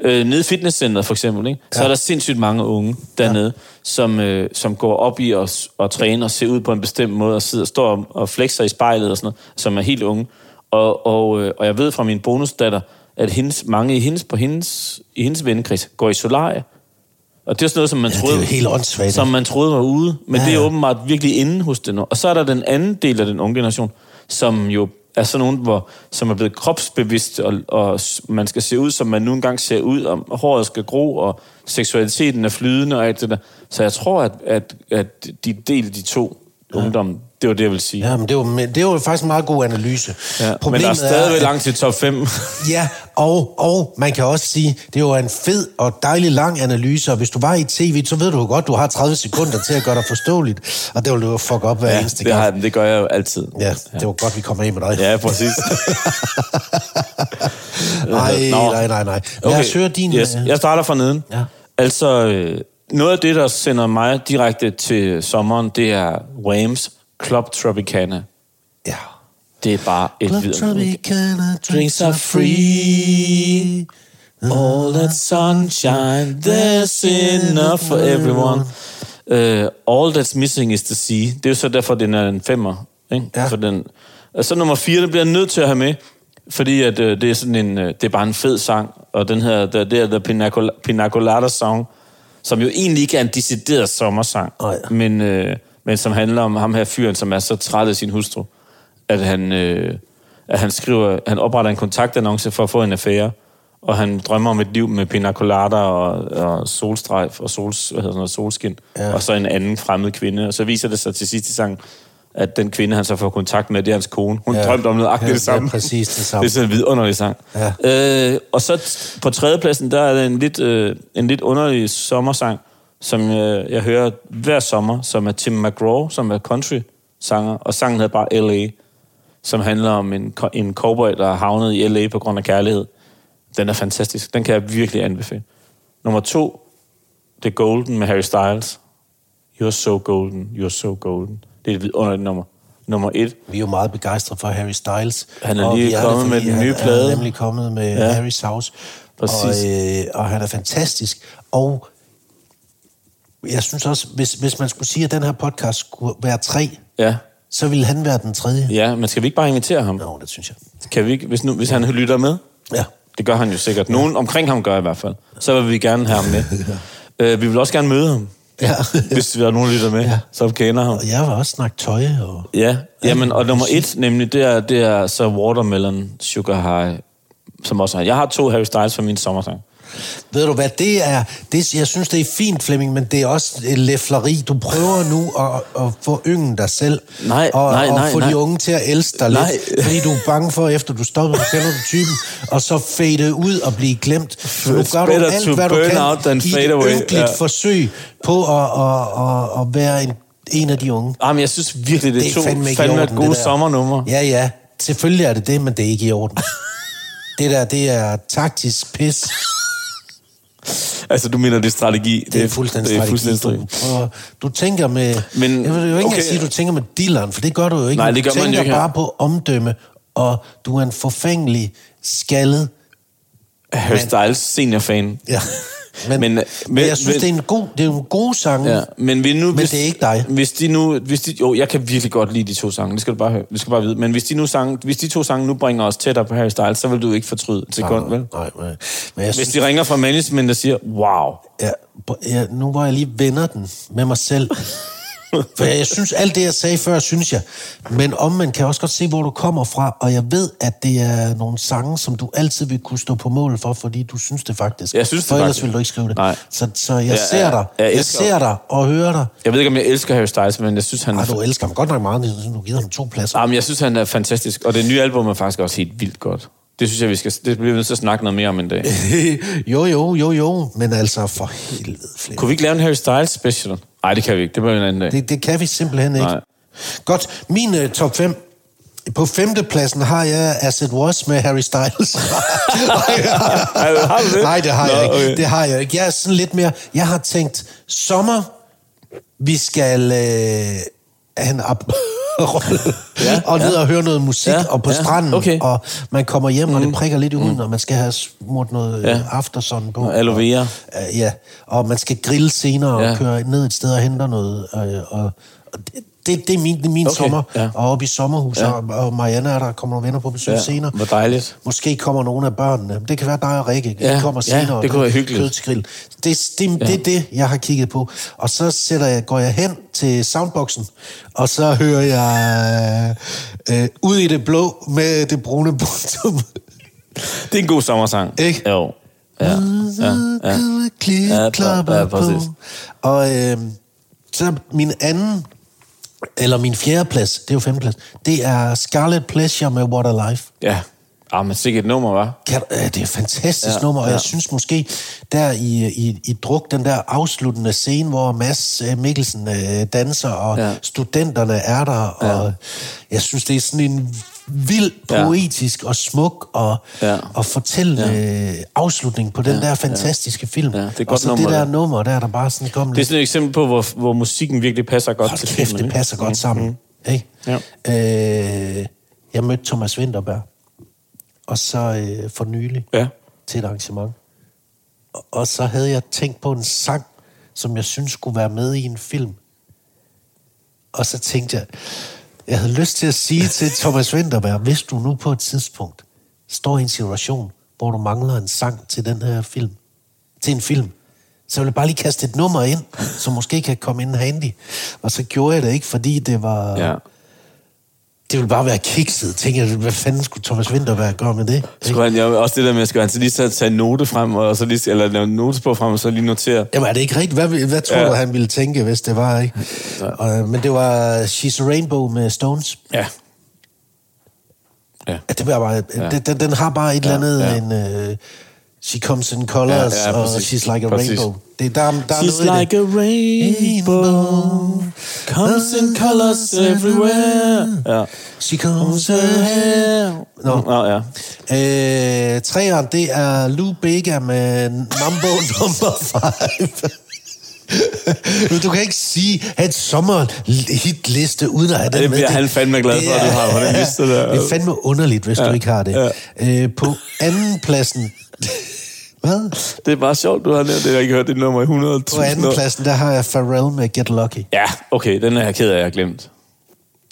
øh, nede i fitnesscenteret for eksempel, ikke, så Ja. er der sindssygt mange unge dernede, som, øh, som går op i at, at træne og se ud på en bestemt måde, og sidder og står og, og flexer i spejlet og sådan noget, som er helt unge. Og, og, øh, og jeg ved fra min bonusdatter, at hendes, mange i hendes, på hendes, i hendes vennekreds går i solarie. Og det er sådan noget, som man Ja, troede... helt åndssvagt. Som man troede var ude, men Ja, ja, det er ja. åbenbart virkelig inde hos den. Og så er der den anden del af den unge generation, som jo er sådan nogen, hvor, som er blevet kropsbevidst, og, og man skal se ud, som man nu engang ser ud, og håret skal gro, og seksualiteten er flydende og alt det der. Så jeg tror, at, at, at de del de to ja. ungdom, det var det, jeg ville sige. Ja, men det var, men det var faktisk en meget god analyse. Ja, men der er stadigvæk langt til top 5. Ja, og, og man kan også sige, det var en fed og dejlig lang analyse, og hvis du var i tv, så ved du jo godt, du har 30 sekunder til at gøre dig forståeligt, og det vil du jo fuck op hver ja, eneste det, gang. har, det gør jeg jo altid. Ja, det var godt, vi kommer ind med dig. Ja, præcis. nej, Nå. nej, nej, nej. Lad Okay, os høre din... Yes. øh, Jeg starter fra neden. Ja. Altså, øh, noget af det, der sender mig direkte til sommeren, det er Whams Club Tropicana. Ja. Det er bare et Club. Tropicana, Drinks are free. All that sunshine, there's enough for everyone. Uh, all that's missing is the sea. Det er jo så derfor, den er en femmer. Ikke? Ja. For den. Og så nummer fire, den bliver nødt til at have med, fordi at, uh, det, er sådan en, uh, det er bare en fed sang, og den her, det, det er The Pina Col- Pina Song, som jo egentlig ikke er en decideret sommersang, Nej. men, uh, men som handler om ham her fyren, som er så træt af sin hustru, at han, øh, at han skriver, han opretter en kontaktannonce for at få en affære, og han drømmer om et liv med pina colada og, og solstrejf og sols, hvad hedder sådan noget, solskin, Ja. og så en anden fremmed kvinde. Og så viser det sig til sidst i sangen, at den kvinde, han så får kontakt med, det er hans kone. Hun Ja. drømte om noget agtigt Ja, det samme. ja, præcis det samme. Det er sådan en vidunderlig sang. Ja. Øh, og så på tredjepladsen, der er der en lidt, øh, en lidt underlig sommersang, som øh, jeg hører hver sommer, som er Tim McGraw, som er country-sanger, og sangen hedder bare L.A., som handler om en, en cowboy, der er havnet i L.A. på grund af kærlighed. Den er fantastisk. Den kan jeg virkelig anbefale. Nummer to, det er Golden med Harry Styles. You're so golden, you're so golden. Det er et vidunderligt nummer. Nummer et, Vi er jo meget begejstrede for Harry Styles. Han er lige vi det, kommet med den nye han plade. er nemlig kommet med. Ja. Harry's House. Præcis. Og, øh, og han er fantastisk. Og jeg synes også, hvis, hvis man skulle sige, at den her podcast skulle være tre, ja. så ville han være den tredje. Ja, men skal vi ikke bare invitere ham? Nå, det synes jeg. Kan vi ikke, hvis, nu, hvis han lytter med? Ja. Det gør han jo sikkert. Nogen omkring ham gør i hvert fald. Så vil vi gerne have ham med. øh, vi vil også gerne møde ham, Ja. hvis der er nogen, der lytter med, Ja. ja. som kender ham. og jeg vil også snakke tøj. Og... Ja, jamen, og nummer et, nemlig, det er, det er så Watermelon Sugar High, som også har. Jeg har to Harry Styles fra min sommersang. Ved du hvad, det er, det, jeg synes, det er fint, Flemming, men det er også læfleri. Du prøver nu at, at få yngen dig selv. Nej, og, nej, og nej, få nej. de unge til at elske dig Nej. lidt. Fordi du er bange for, efter du stopper, så du typen, og så fade ud og blive glemt. Så nu gør du alt, hvad du kan i et ynkeligt Ja. forsøg på at, at, at, at være en, en af de unge. Jamen, jeg synes virkelig, det er, Det er to fandme fandme orden, gode sommernumre. Ja, ja. Selvfølgelig er det det, men det er ikke i orden. det der, det er taktisk pis. Altså, du mener, det er strategi. Det er fuldstændig det er strategi. fuldstændig Du, du tænker med... Men, jeg vil jo ikke okay. sige, at du tænker med dilleren, for det gør du jo ikke. Nej, det gør du man jo tænker ikke. bare på omdømme, og du er en forfængelig, skaldet... Harry Styles seniorfan. Ja. Men, men, Men, jeg synes, men- det er en god, det er en god sang. Ja, men, vi nu, Men det er ikke dig. Hvis de nu, hvis de, jo, jeg kan virkelig godt lide de to sange, det skal du bare høre, det skal bare vide. Men hvis de, nu sang, hvis de to sange nu bringer os tættere på Harry Styles, så vil du ikke fortryde et sekund, vel? Nej, nej. Men jeg Hvis synes, de ringer fra management og siger, wow, ja, ja, nu hvor jeg lige vender den med mig selv. For jeg synes, alt det, jeg sagde før, synes jeg. Men om man kan også godt se, hvor du kommer fra, og jeg ved, at det er nogle sange, som du altid vil kunne stå på mål for, fordi du synes det faktisk. Jeg synes det for ellers faktisk. vil du ikke skrive det. Nej. Så, så jeg Ja, ser dig. jeg Jeg, elsker- ser dig og hører dig. jeg ved ikke, om jeg elsker Harry Styles, men jeg synes, han Ej, du elsker ham godt nok meget, du giver ham to pladser. Jamen, jeg synes, han er fantastisk, og det nye album er faktisk også helt vildt godt. Det synes jeg, vi skal, det bliver vi nødt til at snakke noget mere om en dag. jo, jo, jo, jo. Men altså, for helvede, flere. Kunne vi ikke lave en Harry Styles special? Nej, det kan vi ikke. Det bliver en anden dag. Det, det kan vi simpelthen ikke. Nej. Godt, min uh, top 5. På femtepladsen har jeg As It Was med Harry Styles. Nej, det har jeg ikke. Det har jeg ikke. Jeg er sådan lidt mere... Jeg har tænkt, sommer, vi skal øh, have op Ja, og ned ja. og høre noget musik, Ja, og på ja, stranden, okay. og man kommer hjem, og det prikker lidt i huden, og man skal have smurt noget Ja. ja. aftersun på. Og aloe vera. Og, øh, ja, og man skal grille senere, Ja. og køre ned et sted og hente noget, og, og, og det, det, det er min, min Okay, sommer, ja. og oppe i sommerhus, Ja. og, Marianne er der, kommer nogle venner på besøg Ja, senere. hvor dejligt. Måske kommer nogle af børnene. Det kan være dig og Rikke. De Ja, kommer ja, senere. det kunne være hyggeligt. Kød til grill. Det, det, det er det, jeg har kigget på. Og så sætter jeg, går jeg hen til soundboxen, og så hører jeg øh, ud i det blå med det brune punktum. Det er en god sommersang. Ikke? Jo. Ja, ja, ja. Ja, ja, på. præcis. Og øh, så min anden Eller min fjerde plads, det er jo femte plads, det er Scarlet Pleasure med What a Life. Ja. Ah, men sikkert et nummer, var. Kan, øh, det er et fantastisk ja, Ja, nummer, og ja. jeg synes måske, der i, i, i druk, den der afsluttende scene, hvor Mads øh, Mikkelsen øh, danser, og ja. Ja. studenterne er der, og jeg synes, det er sådan en vild, Ja. poetisk og smuk og, Ja. og fortælle øh, afslutning på den der fantastiske film. Ja, det er et og godt så nummer, det der nummer, der er der bare sådan kommet Det er sådan et eksempel på, hvor, hvor musikken virkelig passer godt Hold til kæft, filmen, det ikke? passer godt sammen. Ikke? Ja. Øh, jeg mødte Thomas Winterberg, og så øh, for nylig Ja. til et arrangement. Og- Og så havde jeg tænkt på en sang, som jeg synes skulle være med i en film. Og så tænkte jeg, jeg havde lyst til at sige til Thomas Winterberg, hvis du nu på et tidspunkt står i en situation, hvor du mangler en sang til den her film, til en film, så vil jeg bare lige kaste et nummer ind, som måske kan komme ind handy. Og så gjorde jeg det ikke, fordi det var... Ja. Det ville bare være kikset. Tænkte jeg, hvad fanden skulle Thomas Winterberg gøre med det? Skulle han, ja, også det der med, at skulle han så lige så tage en note frem, og så lige, eller lave en note på frem, og så lige notere. Jamen er det ikke rigtigt? Hvad, hvad tror ja. Ja. du, han ville tænke, hvis det var, ikke? Og, men det var She's a Rainbow med Stones. Ja. Ja. Ja, det var bare, ja. den, den, har bare et Ja, eller andet, ja. en... Uh, she comes in colors, Ja, ja, og præcis. She's like a Præcis. rainbow. Det, der, der er She's noget i like det. a rainbow, comes in colors everywhere. Ja. She comes her hair. Nå. Nå, ja. Øh, træeren, det er Lou Bega med Mambo number 5. Men du kan ikke sige, at et sommerhitliste uden at have den Det med. bliver han fandme glad for, at du har på den liste der. Det er fandme underligt, hvis ja, du ikke har det. Ja. Øh, på anden pladsen... Hvad? Det er bare sjovt, du har nævnt det. Jeg har ikke hørt det nummer i 100 På anden pladsen, der har jeg Pharrell med Get Lucky. Ja, okay, den er jeg ked af, jeg har glemt.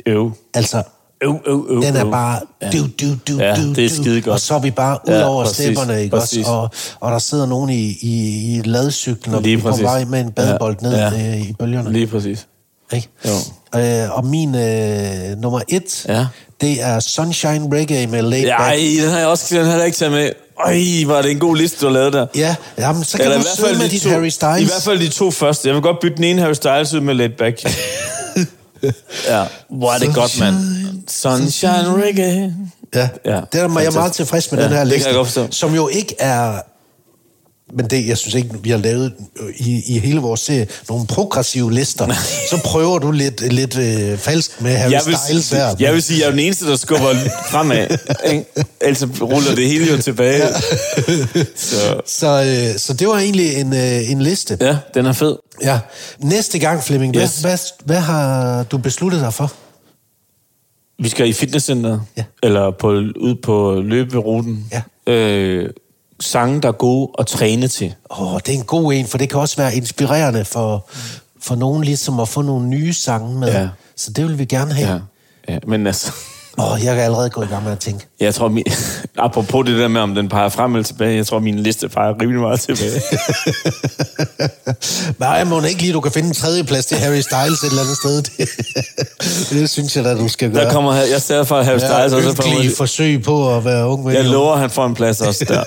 Øv. Altså, Øv, øv, øv, den er bare du, du, du, Ja, du, det er du. skidegodt. Og så er vi bare ud Ja, over præcis, stepperne, ikke også? præcis. Og, og der sidder nogen i, i, i ladcyklen, og Lige vi er præcis. vej med en badebold Ja, ned ja. øh, i bølgerne. Lige præcis. Ikke? Jo. Øh, og min øh, nummer et, Ja. det er Sunshine Reggae med Back. ej, den har jeg også den har jeg ikke taget med. Øj, var det en god liste, du lavet der. Ja, jamen, så kan Eller du i hvert sidde fald med de dit to, Harry Styles. I hvert fald de to første. Jeg vil godt bytte den ene Harry Styles ud med Laid Back. ja, hvor er det godt, mand. Sunshine Reggae. Ja, Ja, det er jeg fantastisk. meget tilfreds med Ja, den her det kan liste. jeg godt forstå. Som jo ikke er... Men det, jeg synes ikke, vi har lavet i, i hele vores serie nogle progressive lister. Så prøver du lidt, lidt øh, falsk med Harry Jeg vil, Styles her. jeg vil sige, jeg er den eneste, der skubber fremad. ikke? Ellers ruller det hele jo tilbage. Så, Så, øh, så det var egentlig en, øh, en liste. ja, den er fed. Ja. Næste gang, Flemming, Yes. hvad, hvad, hvad har du besluttet dig for? Vi skal i fitnesscenter, Ja. eller på, ud på løberuten. Ja. Øh, sange, der er gode at træne til. Åh, det er en god en, for det kan også være inspirerende for, for nogen ligesom at få nogle nye sange med. Ja. Så det vil vi gerne have. Ja. ja men altså, Åh, jeg kan allerede gå i gang med at tænke. jeg tror, min, apropos det der med, om den peger frem eller tilbage, jeg tror, min liste peger rimelig meget tilbage. Nej, må ikke lige, du kan finde en tredje plads til Harry Styles et eller andet sted. Det, det synes jeg da, du skal gøre. Der kommer, jeg ser for Harry Styles, ja, og så får ynkelige forsøg på at være ung jeg lover, han får en plads også der.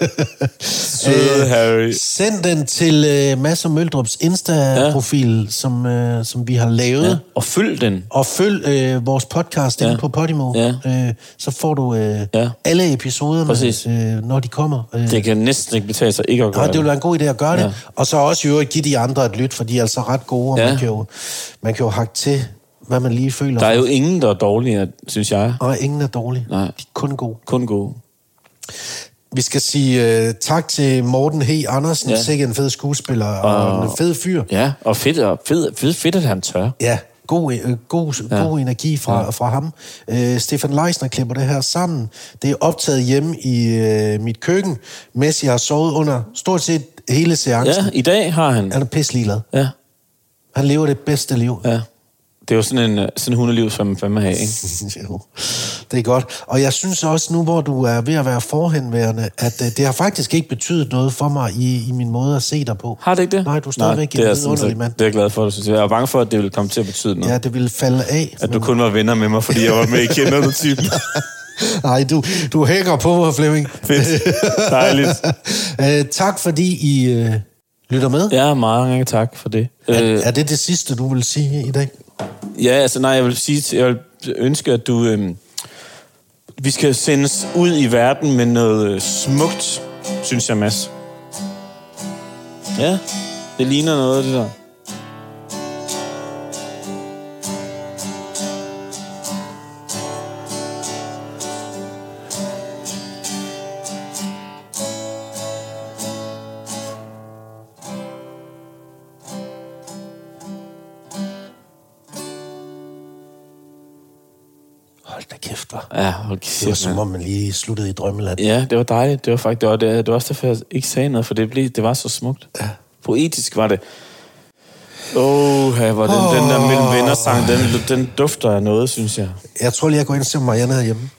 Søde Harry. Send den til uh, Mads og Møldrups Insta-profil, ja. som, uh, som vi har lavet. Ja. Og følg den. Og følg øh, vores podcast ja. inde på Podimo. Ja. Øh, så får du øh, Ja. alle episoderne, Præcis. øh, når de kommer. Øh, Det kan næsten ikke betale sig ikke at gøre Nej, det vil være en god idé at gøre ja. Det. Og så også i øvrigt give de andre et lyt, for de er altså ret gode, og ja. Man, kan jo, man kan jo hakke til, hvad man lige føler. Der er jo ingen, der er dårlige, synes jeg. Og ingen er dårlige. Nej. De er kun gode. Kun gode. Vi skal sige uh, tak til Morten H. Andersen, ja. Sikkert en fed skuespiller og, og en fed fyr. Ja, og fedt, og fedt, fedt, fedt at han tør. Ja, god, øh, god, ja. god energi fra, ja. fra ham. Øh, Stefan Leisner klipper det her sammen. Det er optaget hjemme i øh, mit køkken, jeg har sovet under stort set hele seancen. Ja, i dag har han. Han er pisselig glad. Ja, Han lever det bedste liv. ja. Det er jo sådan en øh, sådan hundeliv, som fandme have, ikke? Jo, det er godt. Og jeg synes også nu, hvor du er ved at være forhenværende, at øh, det har faktisk ikke betydet noget for mig i, i min måde at se dig på. Har det ikke det? Nej, du er stadigvæk det er en vidunderlig mand. Det er jeg glad for, at du synes. Jeg er bange for, at det vil komme til at betyde noget. Ja, det ville falde af. At du kun var venner med mig, fordi jeg var med i Kender du typen. Nej, du, du hænger på mig, Flemming. Fedt. Dejligt. øh, tak fordi I øh, lytter med. Ja, mange tak for det. Er, Øh, er det det sidste, du vil sige i dag? Ja, altså nej, jeg vil sige, jeg vil ønske, at du... Øhm, vi skal sendes ud i verden med noget øh, smukt, synes jeg, Mads. Ja, det ligner noget af det der. Ja, hold Det var kæft, som om, man lige sluttede i drømmeland. Ja, det var dejligt. Det var faktisk det var, det, det var også derfor, jeg ikke sagde noget, for det, blev, det var så smukt. Ja. Poetisk var det. Åh, oh, hvor den, den der mellem venner sang, den, den dufter af noget, synes jeg. Jeg tror lige, jeg går ind og ser Marianne herhjemme.